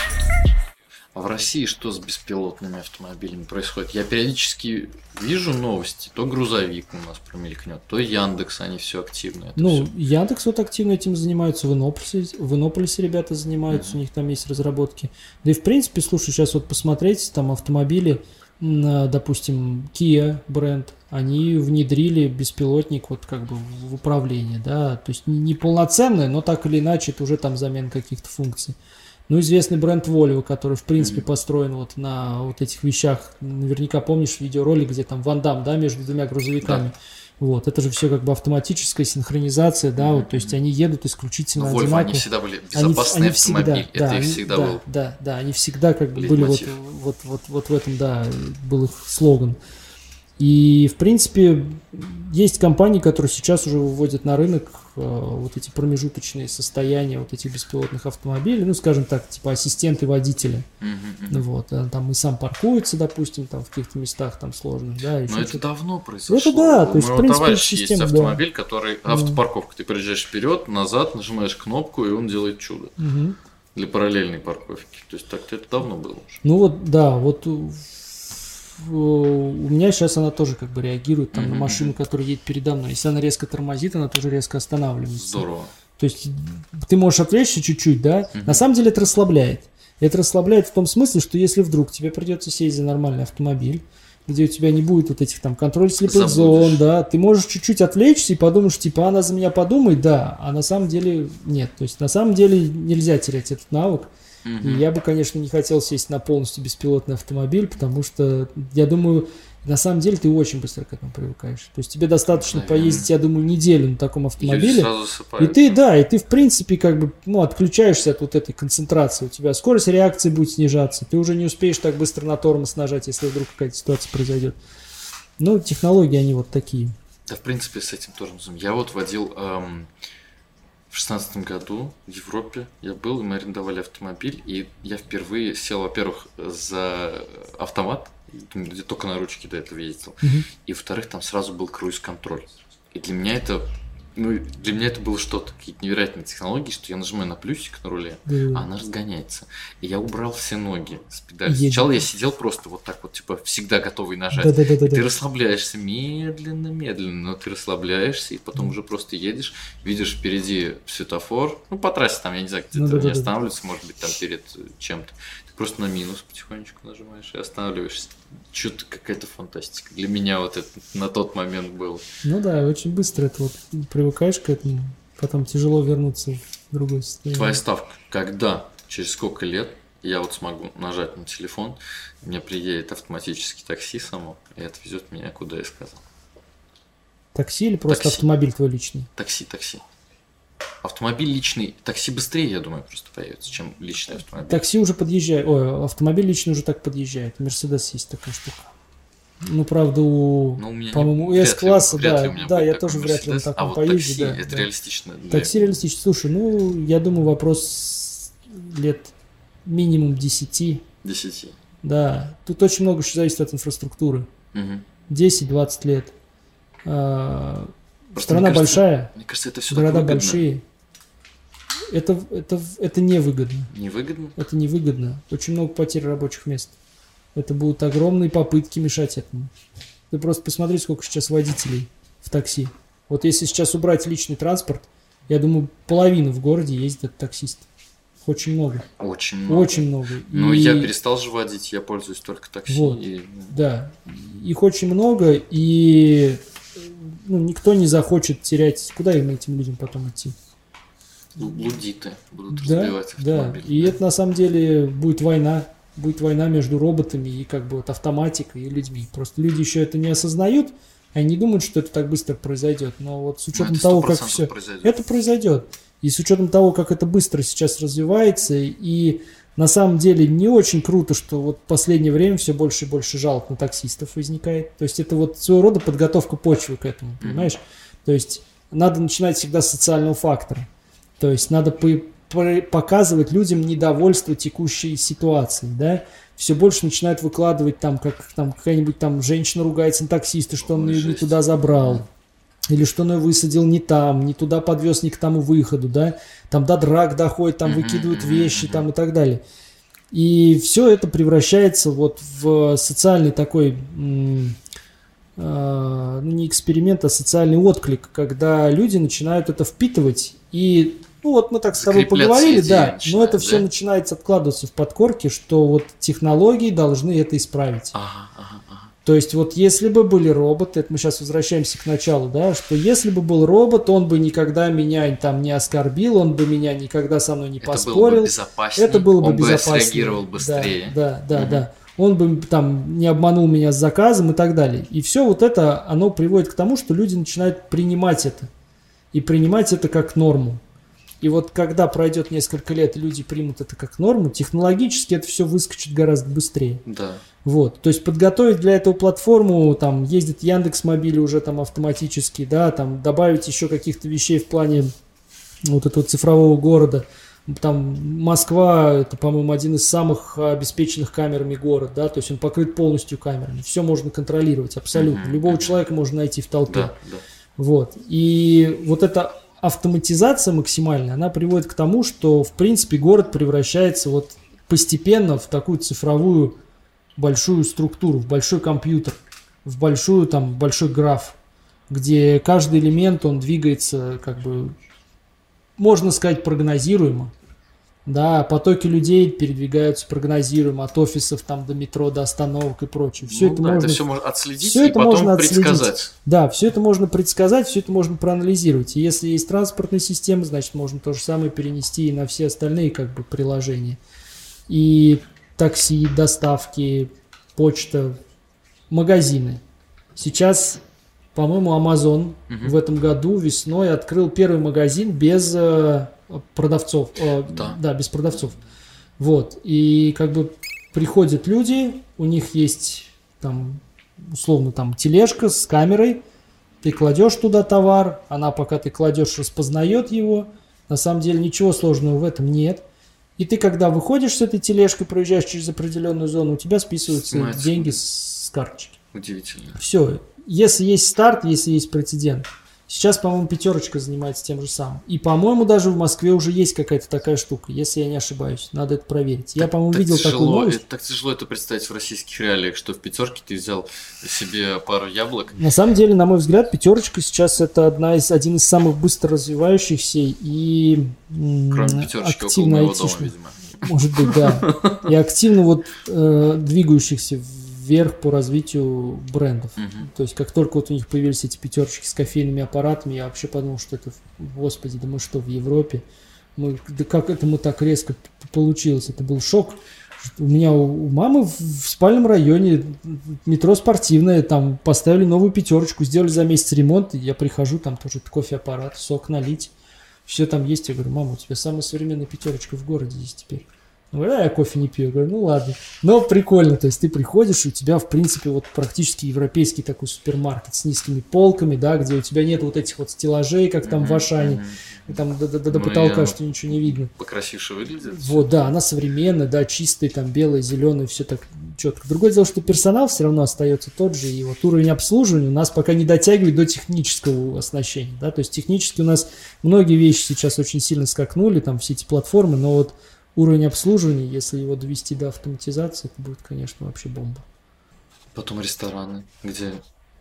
А в России что с беспилотными автомобилями происходит? Я периодически вижу новости. То грузовик у нас промелькнет, то Яндекс, они все активны. Это Ну, всё. Яндекс вот активно этим занимаются, в Иннополисе, в Иннополисе ребята занимаются, Мгм. у них там есть разработки. Да и в принципе, слушай, сейчас вот посмотреть, там автомобили, а, допустим, Kia бренд, они внедрили беспилотник вот как бы в управление, да, то есть не полноценное, но так или иначе это уже там замена каких-то функций. Ну, известный бренд Volvo, который, в принципе, построен вот на вот этих вещах. Наверняка помнишь видеоролик, где там Ван Дам, да, между двумя грузовиками. Вот, это же все как бы автоматическая синхронизация, да, вот, то есть они едут исключительно Ну, Volvo, одинаково. они всегда были Они безопасный они автомобиль. всегда, это да, их они- всегда да, был. Да, да, они всегда как бы были вот, вот, вот, вот в этом, да, был их слоган. И, в принципе, есть компании, которые сейчас уже выводят на рынок вот эти промежуточные состояния вот этих беспилотных автомобилей, ну, скажем так, типа ассистенты водителя. Мгм. Вот, а там и сам паркуется, допустим, там в каких-то местах там сложных, да, Но это давно произошло. Это да, то У есть, в моего принципе, товарища есть да. автомобиль, который автопарковка. Ты приезжаешь вперед, назад, нажимаешь кнопку, и он делает чудо Мгм. для параллельной парковки. То есть так-то это давно было уже. Ну вот, да, вот у у меня сейчас она тоже как бы реагирует там на Мгм, машину, которая едет передо мной. Если она резко тормозит, она тоже резко останавливается. Здорово. То есть ты можешь отвлечься чуть-чуть, да? Мгм. На самом деле это расслабляет. Это расслабляет в том смысле, что если вдруг тебе придется сесть за нормальный автомобиль, где у тебя не будет вот этих там контроль слепых Забудешь. зон, да, ты можешь чуть-чуть отвлечься и подумаешь, типа, она за меня подумает, да, а на самом деле нет. То есть на самом деле нельзя терять этот навык. И Мгм. я бы, конечно, не хотел сесть на полностью беспилотный автомобиль, потому что, я думаю, на самом деле ты очень быстро к этому привыкаешь. То есть тебе достаточно Наверное. поездить, я думаю, неделю на таком автомобиле. И ты, да, и ты, в принципе, как бы, ну, отключаешься от вот этой концентрации. У тебя скорость реакции будет снижаться. Ты уже не успеешь так быстро на тормоз нажать, если вдруг какая-то ситуация произойдет. Ну, технологии, они вот такие. Да, в принципе, с этим тоже. Я вот водил эм, в шестнадцатом году в Европе. Я был, и мы арендовали автомобиль, и я впервые сел, во-первых, за автомат, где только на ручке до этого ездил, Мгм. и, во-вторых, там сразу был круиз-контроль. И для меня это Ну, для меня это было что-то, какие-то невероятные технологии, что я нажимаю на плюсик на руле, Да. а она разгоняется. И я убрал все ноги с педали. Едет. Сначала я сидел просто вот так вот, типа, всегда готовый нажать. Да-да-да-да. И ты расслабляешься медленно, медленно, но ты расслабляешься, и потом уже просто едешь, видишь впереди светофор, ну, по трассе там, я не знаю, где-то Ну, да-да-да. не останавливается, может быть, там перед чем-то. Просто на минус потихонечку нажимаешь и останавливаешься. Что-то какая-то фантастика. Для меня вот это на тот момент был. Ну да, очень быстро это вот привыкаешь к этому, потом тяжело вернуться в другое состояние. Твоя ставка, когда, через сколько лет я вот смогу нажать на телефон, мне приедет автоматически такси само и отвезет меня куда я сказал. Такси или просто Такси. автомобиль твой личный? Такси, такси. Автомобиль личный, такси быстрее, я думаю, просто появится, чем личный автомобиль. Такси уже подъезжает, ой, автомобиль личный уже так подъезжает. Мерседес есть такая штука. Ну, правда, у, Но у меня не- по-моему, у вряд да, да, я тоже вряд ли на таком а вот поезде, такси, да, это да. реалистично. для- Такси реалистично. Слушай, ну, я думаю, вопрос лет минимум 10. 10. Да, тут очень много еще зависит от инфраструктуры. Мгм. 10-20 лет. А, Страна мне кажется- большая, Мне кажется, это все города так выгодно. большие. Это, это, это невыгодно. Невыгодно? Это невыгодно. Очень много потерь рабочих мест. Это будут огромные попытки мешать этому. Ты просто посмотри, сколько сейчас водителей в такси. Вот если сейчас убрать личный транспорт, я думаю, половина в городе ездит таксист. Очень много. Очень много. Очень много. Ну, И- я перестал же водить, я пользуюсь только такси. Вот. и, Да, их очень много, и ну, никто не захочет терять. Куда им этим людям потом идти? ну, лудиты будут Да, разбивать да. И это на самом деле будет война. Будет война между роботами и как бы вот автоматикой и людьми. Просто люди еще это не осознают, они не думают, что это так быстро произойдет. Но вот с Ну, учетом того, как 100% все, произойдет. это произойдет. И с учетом того, как это быстро сейчас развивается, и на самом деле не очень круто, что вот в последнее время все больше и больше жалоб на таксистов возникает. То есть это вот своего рода подготовка почвы к этому, понимаешь? То есть надо начинать всегда с социального фактора. То есть надо по- по- показывать людям недовольство текущей ситуацией, да? Все больше начинают выкладывать там, как там какая-нибудь там женщина ругается на таксиста, что он ее не туда забрал. Или что он ее высадил не там, не туда подвез, не к тому выходу, да? Там до драк доходит, там выкидывают вещи, там и так далее. И все это превращается вот в социальный такой, а, ну не эксперимент, а социальный отклик, когда люди начинают это впитывать и ну вот мы так с тобой поговорили, да, но это все да? начинается откладываться в подкорке, что вот технологии должны это исправить. Ага. То есть вот если бы были роботы, это мы сейчас возвращаемся к началу, да, что если бы был робот, он бы никогда меня там не оскорбил, он бы меня никогда со мной не Это было поспорил, бы безопаснее. это было бы он безопаснее. бы среагировал быстрее. Да, да, да, Мгм. да. Он бы там не обманул меня с заказом и так далее. И все вот это, оно приводит к тому, что люди начинают принимать это. И принимать это как норму. И вот когда пройдет несколько лет, люди примут это как норму, технологически это все выскочит гораздо быстрее. Да. Вот, то есть подготовить для этого платформу, там ездит Яндекс Мобили уже там автоматически, да, там добавить еще каких-то вещей в плане вот этого цифрового города. Там Москва, это, по-моему, один из самых обеспеченных камерами город, да, то есть он покрыт полностью камерами. Все можно контролировать абсолютно. Любого человека можно найти в толпе. Да, да. Вот. И вот эта автоматизация максимальная, она приводит к тому, что, в принципе, город превращается вот постепенно в такую цифровую большую структуру, в большой компьютер, в большую там, большой граф, где каждый элемент, он двигается как бы, можно сказать, прогнозируемо. Да, потоки людей передвигаются прогнозируемо от офисов там до метро, до остановок и прочее. Все Ну это да, можно это все можно отследить всё и это потом можно отследить. предсказать. да, все это можно предсказать, все это можно проанализировать. И если есть транспортная система, значит, можно то же самое перенести и на все остальные как бы приложения. И такси, доставки, почта, магазины. Сейчас, по-моему, Amazon Мгм. в этом году весной открыл первый магазин без э, продавцов. Э, Да. без продавцов. Вот. И как бы приходят люди, у них есть там условно там тележка с камерой, ты кладешь туда товар, она пока ты кладешь распознает его. На самом деле ничего сложного в этом нет. И ты когда выходишь с этой тележкой, проезжаешь через определенную зону, у тебя списываются Снимается. деньги с, с карточки. Удивительно. Все. Если есть старт, если есть прецедент. Сейчас, по-моему, пятерочка занимается тем же самым. И, по-моему, даже в Москве уже есть какая-то такая штука, если я не ошибаюсь. Надо это проверить. Я, по-моему, Так видел тяжело, такую новость. это- так тяжело это представить в российских реалиях, что в пятерке ты взял себе пару яблок. На самом деле, на мой взгляд, пятерочка сейчас это одна из, один из самых быстро развивающихся и Кроме пятерочки около активно моего дома, видимо. Может быть, да. И активно вот э, двигающихся вверх по развитию брендов. Мгм. То есть, как только вот у них появились эти пятерочки с кофейными аппаратами, я вообще подумал, что это, господи, да мы что, в Европе? Мы, да как этому так резко получилось? Это был шок. У меня у у мамы в в спальном районе метро спортивное, там поставили новую пятерочку, сделали за месяц ремонт, и я прихожу, там тоже кофе-аппарат, сок налить, все там есть. Я говорю, мама, у тебя самая современная пятерочка в городе есть теперь. Она говорит, а я кофе не пью. Я говорю, ну ладно. Но прикольно, то есть ты приходишь, и у тебя, в принципе, вот практически европейский такой супермаркет с низкими полками, да, где у тебя нет вот этих вот стеллажей, как там в Мгм, Ашане, мгм. и там до, до- до- до Ну, потолка, что ничего не видно. Покрасивше выглядит. Вот, да, она современная, да, чистая, там белая, зеленая, все так четко. Другое дело, что персонал все равно остается тот же, и вот уровень обслуживания у нас пока не дотягивает до технического оснащения, да, то есть технически у нас многие вещи сейчас очень сильно скакнули, там все эти платформы, но вот уровень обслуживания, если его довести до автоматизации, это будет, конечно, вообще бомба. Потом рестораны, где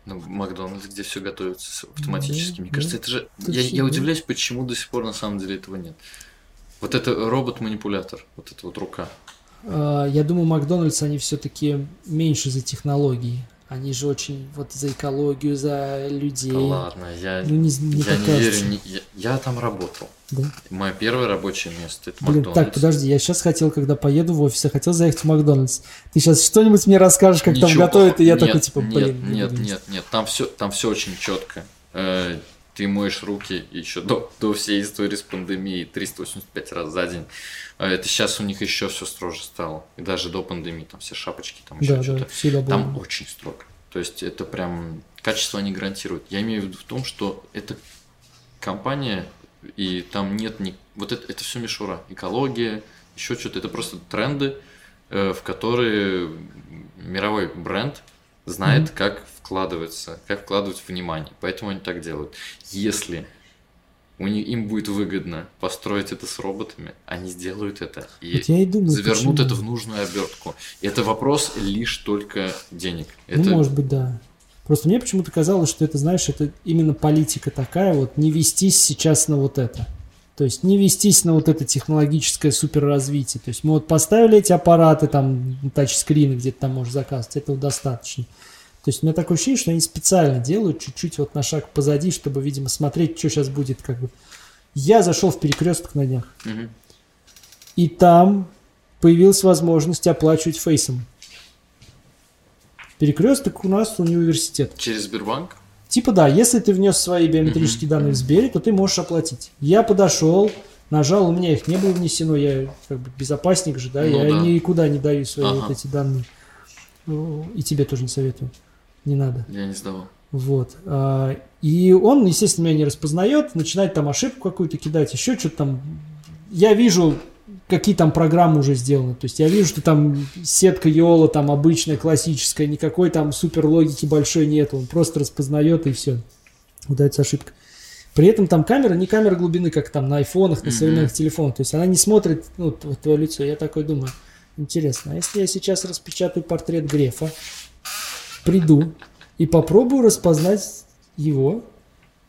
ну, Макдональдс, где все готовится автоматически. Мне Ну, кажется, ну, это же. это Я, я да. удивляюсь, почему до сих пор на самом деле этого нет. Вот это робот-манипулятор, вот эта вот рука. А, Я думаю, Макдональдс, они все-таки меньше за технологии. Они же очень вот за экологию, за людей. Ладно, я, Ну, не, не я не верю. не- я, я там работал. Да? Мое первое рабочее место это Блин, Макдональдс. так, подожди, я сейчас хотел, когда поеду в офис, я хотел заехать в Макдональдс. Ты сейчас что-нибудь мне расскажешь, как там Ничего готовят, и я плохого. такой, Нет, типа, нет, блин. не Нет, есть. нет, нет, там все, там все очень четко. Ты моешь руки еще до, до всей истории с пандемией 385 раз за день. Э, Это сейчас у них еще все строже стало. И даже до пандемии, там все шапочки, там еще Да, что-то. да, всегда было. Там очень строго. То есть это прям качество они гарантируют. Я имею в виду в том, что это компания, и там нет ни... Вот это, это все мишура. Экология, еще что-то. Это просто тренды, э, в которые мировой бренд знает, Мгм. как вкладываться, как вкладывать внимание. Поэтому они так делают. Если у них, им будет выгодно построить это с роботами, они сделают это. И и думаю, завернут почему. это в нужную обертку. Это вопрос лишь только денег. Ну, Это может быть, да. Просто мне почему-то казалось, что это, знаешь, это именно политика такая, вот не вестись сейчас на вот это. То есть не вестись на вот это технологическое суперразвитие. То есть мы вот поставили эти аппараты, там, тачскрины, где ты там можешь заказывать, этого достаточно. То есть у меня такое ощущение, что они специально делают чуть-чуть вот на шаг позади, чтобы, видимо, смотреть, что сейчас будет как бы. Я зашел в перекресток на днях, Мгм. и там появилась возможность оплачивать фейсом. Перекресток у нас университет. через Сбербанк. Типа да, если ты внес свои биометрические данные в Сбере, то ты можешь оплатить. Я подошел, нажал, у меня их не было внесено, я как бы безопасник же, да, Ну я да. никуда не даю свои Ага. вот эти данные. И тебе тоже не советую. Не надо. Я не сдавал. Вот. А, И он, естественно, меня не распознает, начинает там ошибку какую-то кидать, еще что-то там. Я вижу, какие там программы уже сделаны. То есть я вижу, что там сетка Йола там обычная, классическая, никакой там супер логики большой нет. Он просто распознает и все. Удается ошибка. При этом там камера не камера глубины, как там на айфонах, на современных телефонах. То есть она не смотрит ну, твое лицо. Я такой думаю, интересно, а если я сейчас распечатаю портрет Грефа, приду и попробую распознать его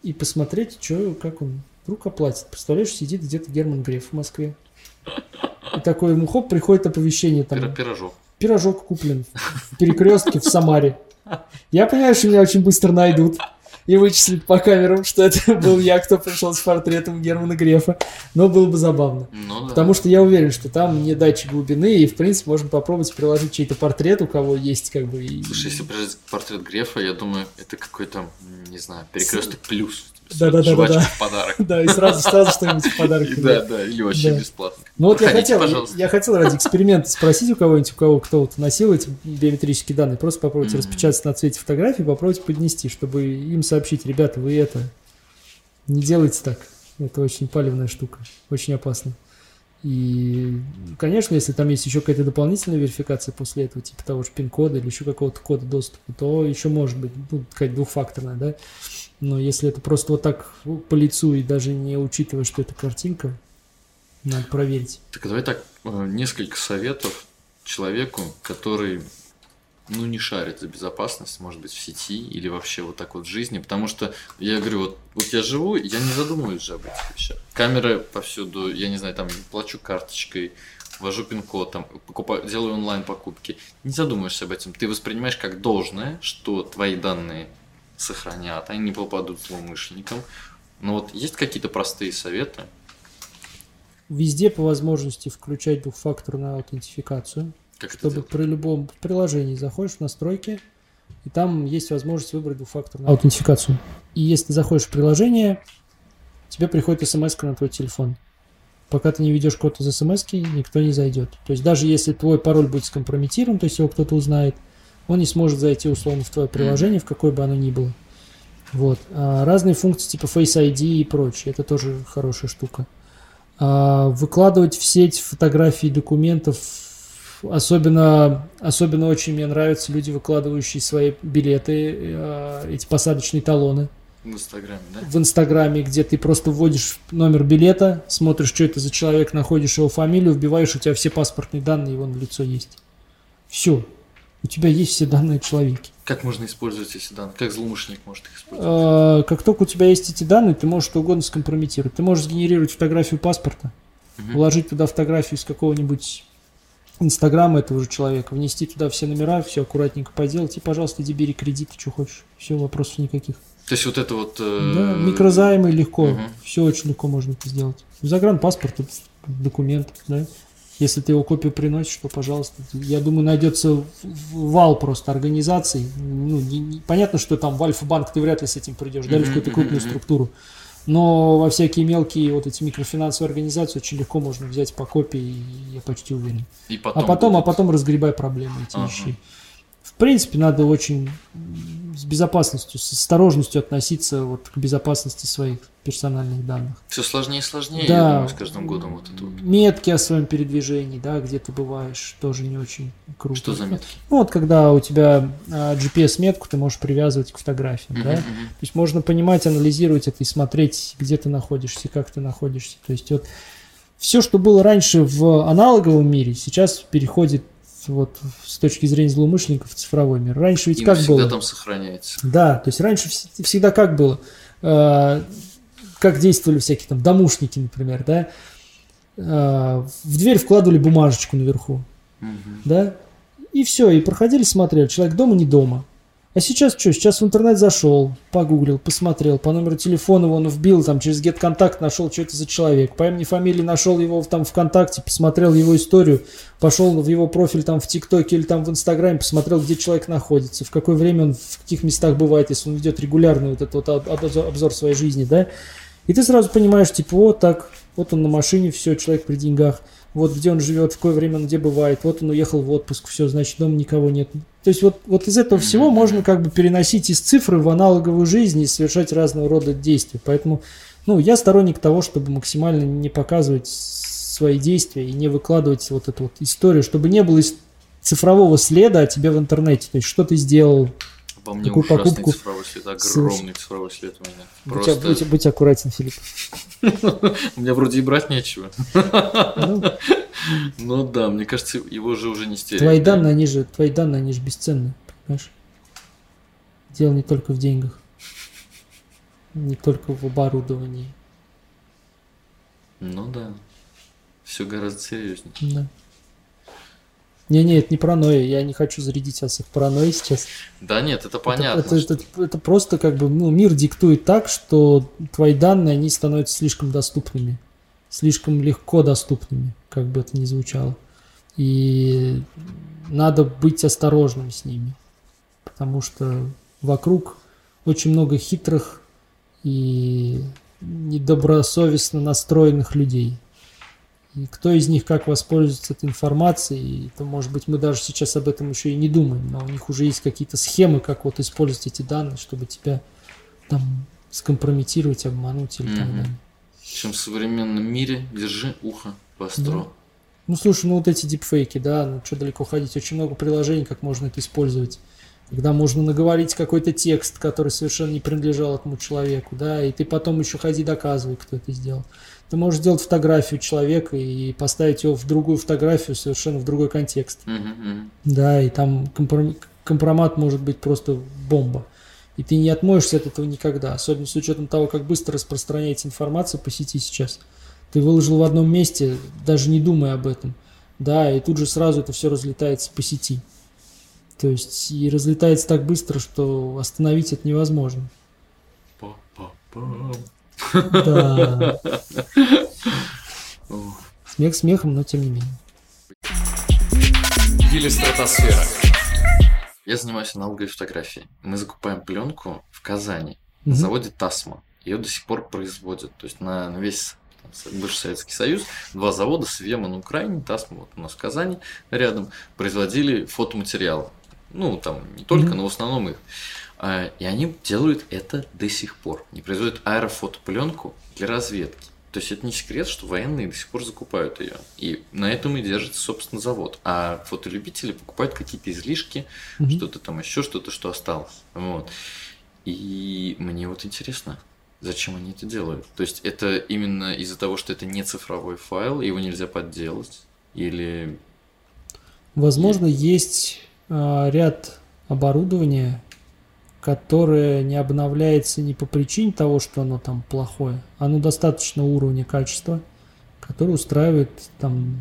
и посмотреть, что, как он вдруг оплатит. Представляешь, сидит где-то Герман Греф в Москве. И такой ему хоп, приходит оповещение там. Пирожок. Пирожок куплен в перекрестке в Самаре. Я понимаю, что меня очень быстро найдут и вычислят по камерам, что это был я, кто пришел с портретом Германа Грефа. Но было бы забавно. Ну да. Потому что я уверен, что там не датчик глубины, и, в принципе, можно попробовать приложить чей-то портрет, у кого есть, как бы... и- Слушай, если приложить портрет Грефа, я думаю, это какой-то, не знаю, перекресток плюс. Да-да-да-да-да. Жвачка в подарок. Да, и сразу, сразу что-нибудь в подарок. Да, да, или вообще Да. бесплатно. Ну вот я хотел, я хотел ради эксперимента спросить у кого-нибудь, у кого кто вот носил эти биометрические данные, просто попробовать распечатать на цвете фотографии, попробовать поднести, чтобы им сообщить, ребята, вы это не делайте так, это очень палевная штука, очень опасно. И, конечно, если там есть еще какая-то дополнительная верификация после этого, типа того же пин-кода или еще какого-то кода доступа, то еще может быть, ну, какая-то двухфакторная, да. Но если это просто вот так по лицу и даже не учитывая, что это картинка, надо проверить. Так давай так, э, несколько советов человеку, который ну, не шарит за безопасность, может быть, в сети или вообще вот так вот в жизни, потому что, я говорю, вот, вот я живу, я не задумываюсь же об этих вещах. Камеры повсюду, я не знаю, там, плачу карточкой, ввожу пин-код, там, покупаю, делаю онлайн-покупки. Не задумываешься об этом. Ты воспринимаешь как должное, что твои данные сохранят, они не попадут злоумышленникам. Но вот есть какие-то простые советы? Везде по возможности включать двухфакторную аутентификацию. Как чтобы при любом приложении заходишь в настройки, и там есть возможность выбрать двухфакторную аутентификацию. И если ты заходишь в приложение, тебе приходит смс на твой телефон. Пока ты не ведешь код из смс, никто не зайдет. То есть даже если твой пароль будет скомпрометирован, то есть его кто-то узнает, он не сможет зайти условно в твое приложение, в какое бы оно ни было. Вот. А разные функции типа Face ID и прочее, это тоже хорошая штука. А выкладывать в сеть фотографии документов, особенно, особенно очень мне нравятся люди, выкладывающие свои билеты, э, эти посадочные талоны В Инстаграме, да? в Инстаграме, где ты просто вводишь номер билета, смотришь, что это за человек, находишь его фамилию, вбиваешь, у тебя все паспортные данные, его на лицо есть. Все. У тебя есть все данные о человеке. Как можно использовать эти данные? Как злоумышленник может их использовать? Э, Как только у тебя есть эти данные, ты можешь что угодно скомпрометировать. Ты можешь сгенерировать фотографию паспорта, Мгм. вложить туда фотографию из какого-нибудь инстаграма этого же человека, внести туда все номера, все аккуратненько поделать, и, пожалуйста, иди бери кредит, что хочешь. Все, вопросов никаких. То есть вот это вот... э, Да, микрозаймы легко. Мгм. Все очень легко можно это сделать. Загранпаспорт, документ, да. Если ты его копию приносишь, то, пожалуйста. Я думаю, найдется вал просто организаций. Ну, не- не- понятно, что там в Альфа-банк ты вряд ли с этим придешь, да, или в какую-то крупную структуру. Но во всякие мелкие вот эти микрофинансовые организации очень легко можно взять по копии, я почти уверен. И потом а потом, а потом разгребай проблемы эти Ага. ищи. В принципе, надо очень с безопасностью, с осторожностью относиться вот к безопасности своих персональных данных. Все сложнее и сложнее, Да. я думаю, с каждым годом вот это вот. Метки о своем передвижении, да, где ты бываешь, тоже не очень круто. Что за метки? Ну, вот когда у тебя а, GPS-метку ты можешь привязывать к фотографиям, да. Мгм, То есть можно понимать, анализировать это и смотреть, где ты находишься, как ты находишься. То есть вот все, что было раньше в аналоговом мире, сейчас переходит вот с точки зрения злоумышленников в цифровой мир. Раньше ведь И как навсегда было? там сохраняется. Да, то есть раньше вс- всегда как было? Э, Как действовали всякие там домушники, например, да? Э, В дверь вкладывали бумажечку наверху, Мгм. да? И все, и проходили, смотрели, человек дома, не дома. А сейчас что? Сейчас в интернет зашел, погуглил, посмотрел, по номеру телефона его он вбил, там через GetContact нашел, что это за человек, по имени, фамилии нашел его там ВКонтакте, посмотрел его историю, пошел в его профиль там в ТикТоке или там в Инстаграме, посмотрел, где человек находится, в какое время он, в каких местах бывает, если он ведет регулярный вот этот вот об- обзор, обзор своей жизни, да. И ты сразу понимаешь, типа, вот так, вот он на машине, все, человек при деньгах, вот где он живет, в какое время он где бывает, вот он уехал в отпуск, все, значит, дома никого нет. То есть вот, вот из этого всего можно как бы переносить из цифры в аналоговую жизнь и совершать разного рода действия. Поэтому, ну, я сторонник того, чтобы максимально не показывать свои действия и не выкладывать вот эту вот историю, чтобы не было цифрового следа о тебе в интернете. То есть, что ты сделал, По мне Такую ужасный покупку цифровой след, огромный цифровой след у меня. будь, Просто будь- будь аккуратен, Филипп. у меня вроде и брать нечего. Ну, Ну да, мне кажется, его же уже не стереть. Твои да? данные, они же, твои данные, они же бесценны, понимаешь? Дело не только в деньгах, не только в оборудовании. Ну да. Все гораздо серьезнее. Да. Не-не, это не паранойя, я не хочу зарядить вас их паранойей сейчас. Да нет, это Это- понятно. Это, что- это- это просто как бы, ну, мир диктует так, что твои данные, они становятся слишком доступными, слишком легко доступными, как бы это ни звучало. И надо быть осторожным с ними, потому что вокруг очень много хитрых и недобросовестно настроенных людей. И кто из них как воспользуется этой информацией, то, может быть, мы даже сейчас об этом еще и не думаем, но у них уже есть какие-то схемы, как вот использовать эти данные, чтобы тебя там скомпрометировать, обмануть или так Мгм. далее. чем в современном мире. Держи ухо востро. Да. Ну, слушай, ну вот эти дипфейки, да, ну что далеко ходить, очень много приложений, как можно это использовать. Когда можно наговорить какой-то текст, который совершенно не принадлежал этому человеку, да, и ты потом еще ходи доказывай, кто это сделал. Ты можешь сделать фотографию человека и поставить его в другую фотографию, совершенно в другой контекст. Мгм, Да, и там компром- компромат может быть просто бомба. И ты не отмоешься от этого никогда, особенно с учетом того, как быстро распространяется информация по сети сейчас. Ты выложил в одном месте, даже не думая об этом. Да, и тут же сразу это все разлетается по сети. То есть и разлетается так быстро, что остановить это невозможно. Па-па-пам. Да, смех смехом, но тем не менее. Гелистратосфера. Я занимаюсь аналоговой фотографией. Мы закупаем пленку в Казани на заводе Тасма. Ее до сих пор производят. То есть на, на весь бывший Советский Союз два завода Свема на Украине, Тасма вот у нас в Казани рядом, производили фотоматериалы. Ну, там не только, Мгм. но в основном их. А, И они делают это до сих пор. Они производят аэрофотопленку для разведки. То есть это не секрет, что военные до сих пор закупают ее. И на этом и держится, собственно, завод. А фотолюбители покупают какие-то излишки, Мгм. что-то там еще, что-то, что осталось. Вот. И мне вот интересно, зачем они это делают. То есть это именно из-за того, что это не цифровой файл, его нельзя подделать, или... Возможно, есть а, ряд оборудования, которое не обновляется не по причине того, что оно там плохое, оно достаточно уровня качества, который устраивает там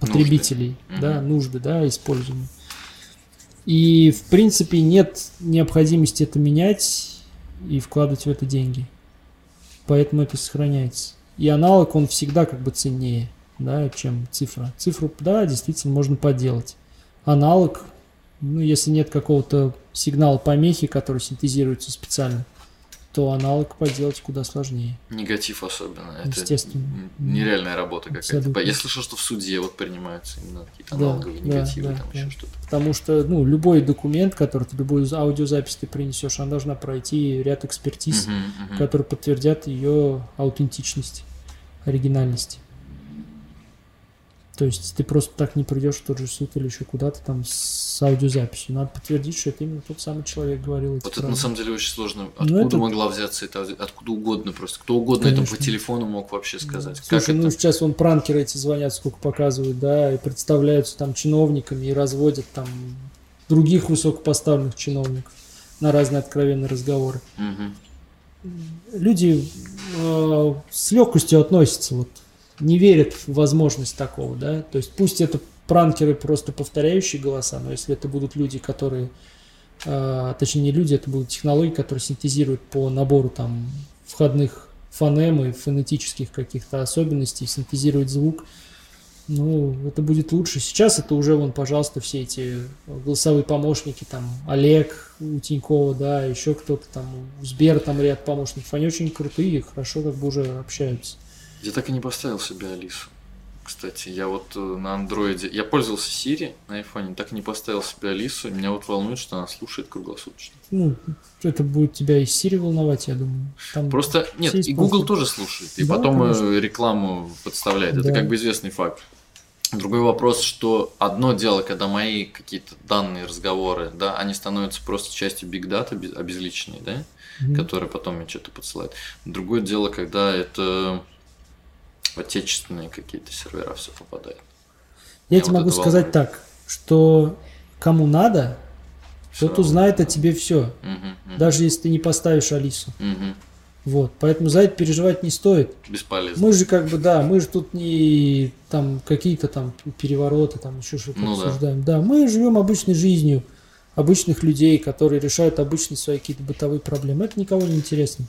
потребителей, Нужды. да, Мгм. нужды, да, использования. И в принципе нет необходимости это менять и вкладывать в это деньги. Поэтому это сохраняется. И аналог, он всегда как бы ценнее, да, чем цифра. Цифру, да, действительно можно подделать. Аналог, ну, если нет какого-то сигнала помехи, который синтезируется специально, то аналог подделать куда сложнее. Негатив особенно. Это Естественно. н- нереальная работа какая-то. Я слышал, что в суде вот принимаются именно какие-то аналоговые да, негативы, да, там да. еще что-то. Потому что, ну, любой документ, который ты, любую аудиозапись ты принесешь, она должна пройти ряд экспертиз, Мгм, мгм. которые подтвердят ее аутентичность, оригинальность. То есть ты просто так не придешь в тот же суд или еще куда-то там с аудиозаписью. Надо подтвердить, что это именно тот самый человек говорил Вот это на самом деле очень сложно. Ну, Откуда это- могла взяться это? Откуда угодно просто. Кто угодно это по Конечно. телефону мог вообще сказать. Слушай, как ну это? сейчас вон пранкеры эти звонят, сколько показывают, да, и представляются там чиновниками и разводят там других высокопоставленных чиновников на разные откровенные разговоры. Мгм. люди э, с легкостью относятся, вот, не верят в возможность такого, да, то есть пусть это пранкеры просто повторяющие голоса, но если это будут люди, которые, э, точнее не люди, это будут технологии, которые синтезируют по набору там входных фонем и фонетических каких-то особенностей, синтезируют звук, ну, это будет лучше. Сейчас это уже, вон, пожалуйста, все эти голосовые помощники, там, Олег у Тинькова, да, еще кто-то там, у Сбера там ряд помощников, они очень крутые, хорошо как бы уже общаются. Я так и не поставил себе Алису. Кстати, я вот э, на андроиде... Я пользовался Siri на айфоне, так и не поставил себе Алису. Меня вот волнует, что она слушает круглосуточно. Ну, это будет тебя и Siri волновать, я думаю. Там Просто, нет, и Google тоже слушает. И Да, потом э, конечно. рекламу подставляет. Это Да. как бы известный факт. Другой вопрос, что одно дело, когда мои какие-то данные, разговоры, да, они становятся просто частью биг дата обезличенной, да, Мгм. которые потом мне что-то подсылают. Другое дело, когда это в отечественные какие-то сервера все попадает. Я тебе вот могу сказать волнует. так, что кому надо, Всё тот узнает о тебе все, даже если ты не поставишь Алису. Вот, поэтому за это переживать не стоит. Бесполезно. Мы же как бы, да, мы же тут не там какие-то там перевороты, там еще что-то Ну да. обсуждаем. Да. мы живем обычной жизнью обычных людей, которые решают обычные свои какие-то бытовые проблемы. Это никого не интересно.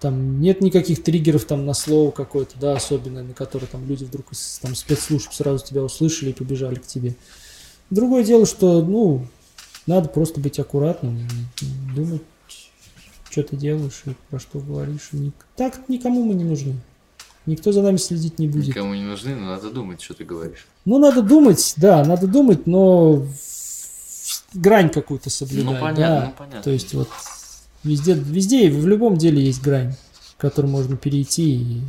Там нет никаких триггеров там на слово какое-то, да, особенное, на которое там люди вдруг из там, спецслужб сразу тебя услышали и побежали к тебе. Другое дело, что, ну, надо просто быть аккуратным, думать, что ты делаешь и про что говоришь. Ник- Так никому мы не нужны. Никто за нами следить не будет. Никому не нужны, но надо думать, что ты говоришь. Ну, надо думать, да, надо думать, но грань какую-то соблюдать. Ну, понятно, да. ну, понятно. То есть вот везде, везде и в любом деле есть грань. к которым можно перейти и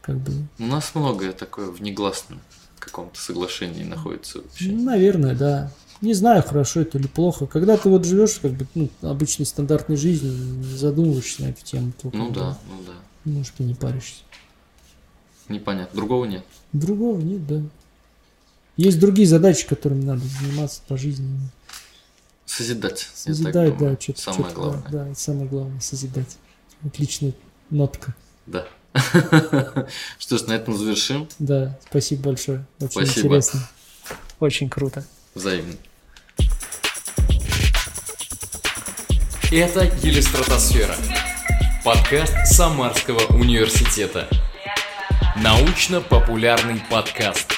как бы... У нас многое такое в негласном каком-то соглашении находится вообще. Ну, наверное, да. Не знаю, хорошо это или плохо. Когда ты вот живешь, как бы, ну, обычной стандартной жизнью, не задумываешься на эту тему, то Ну бы, да, ну да. может, и не паришься. Непонятно. Другого нет. Другого нет, да. Есть другие задачи, которыми надо заниматься по жизни. Созидать. я так Созидать, да, что-то. Самое главное. Да, это самое главное, созидать. Отличная нотка. Да. Что ж, на этом завершим. Да, спасибо большое. Очень Спасибо. интересно. Очень круто. Взаимно. Это Елистратосфера. Подкаст Самарского университета. Научно-популярный подкаст.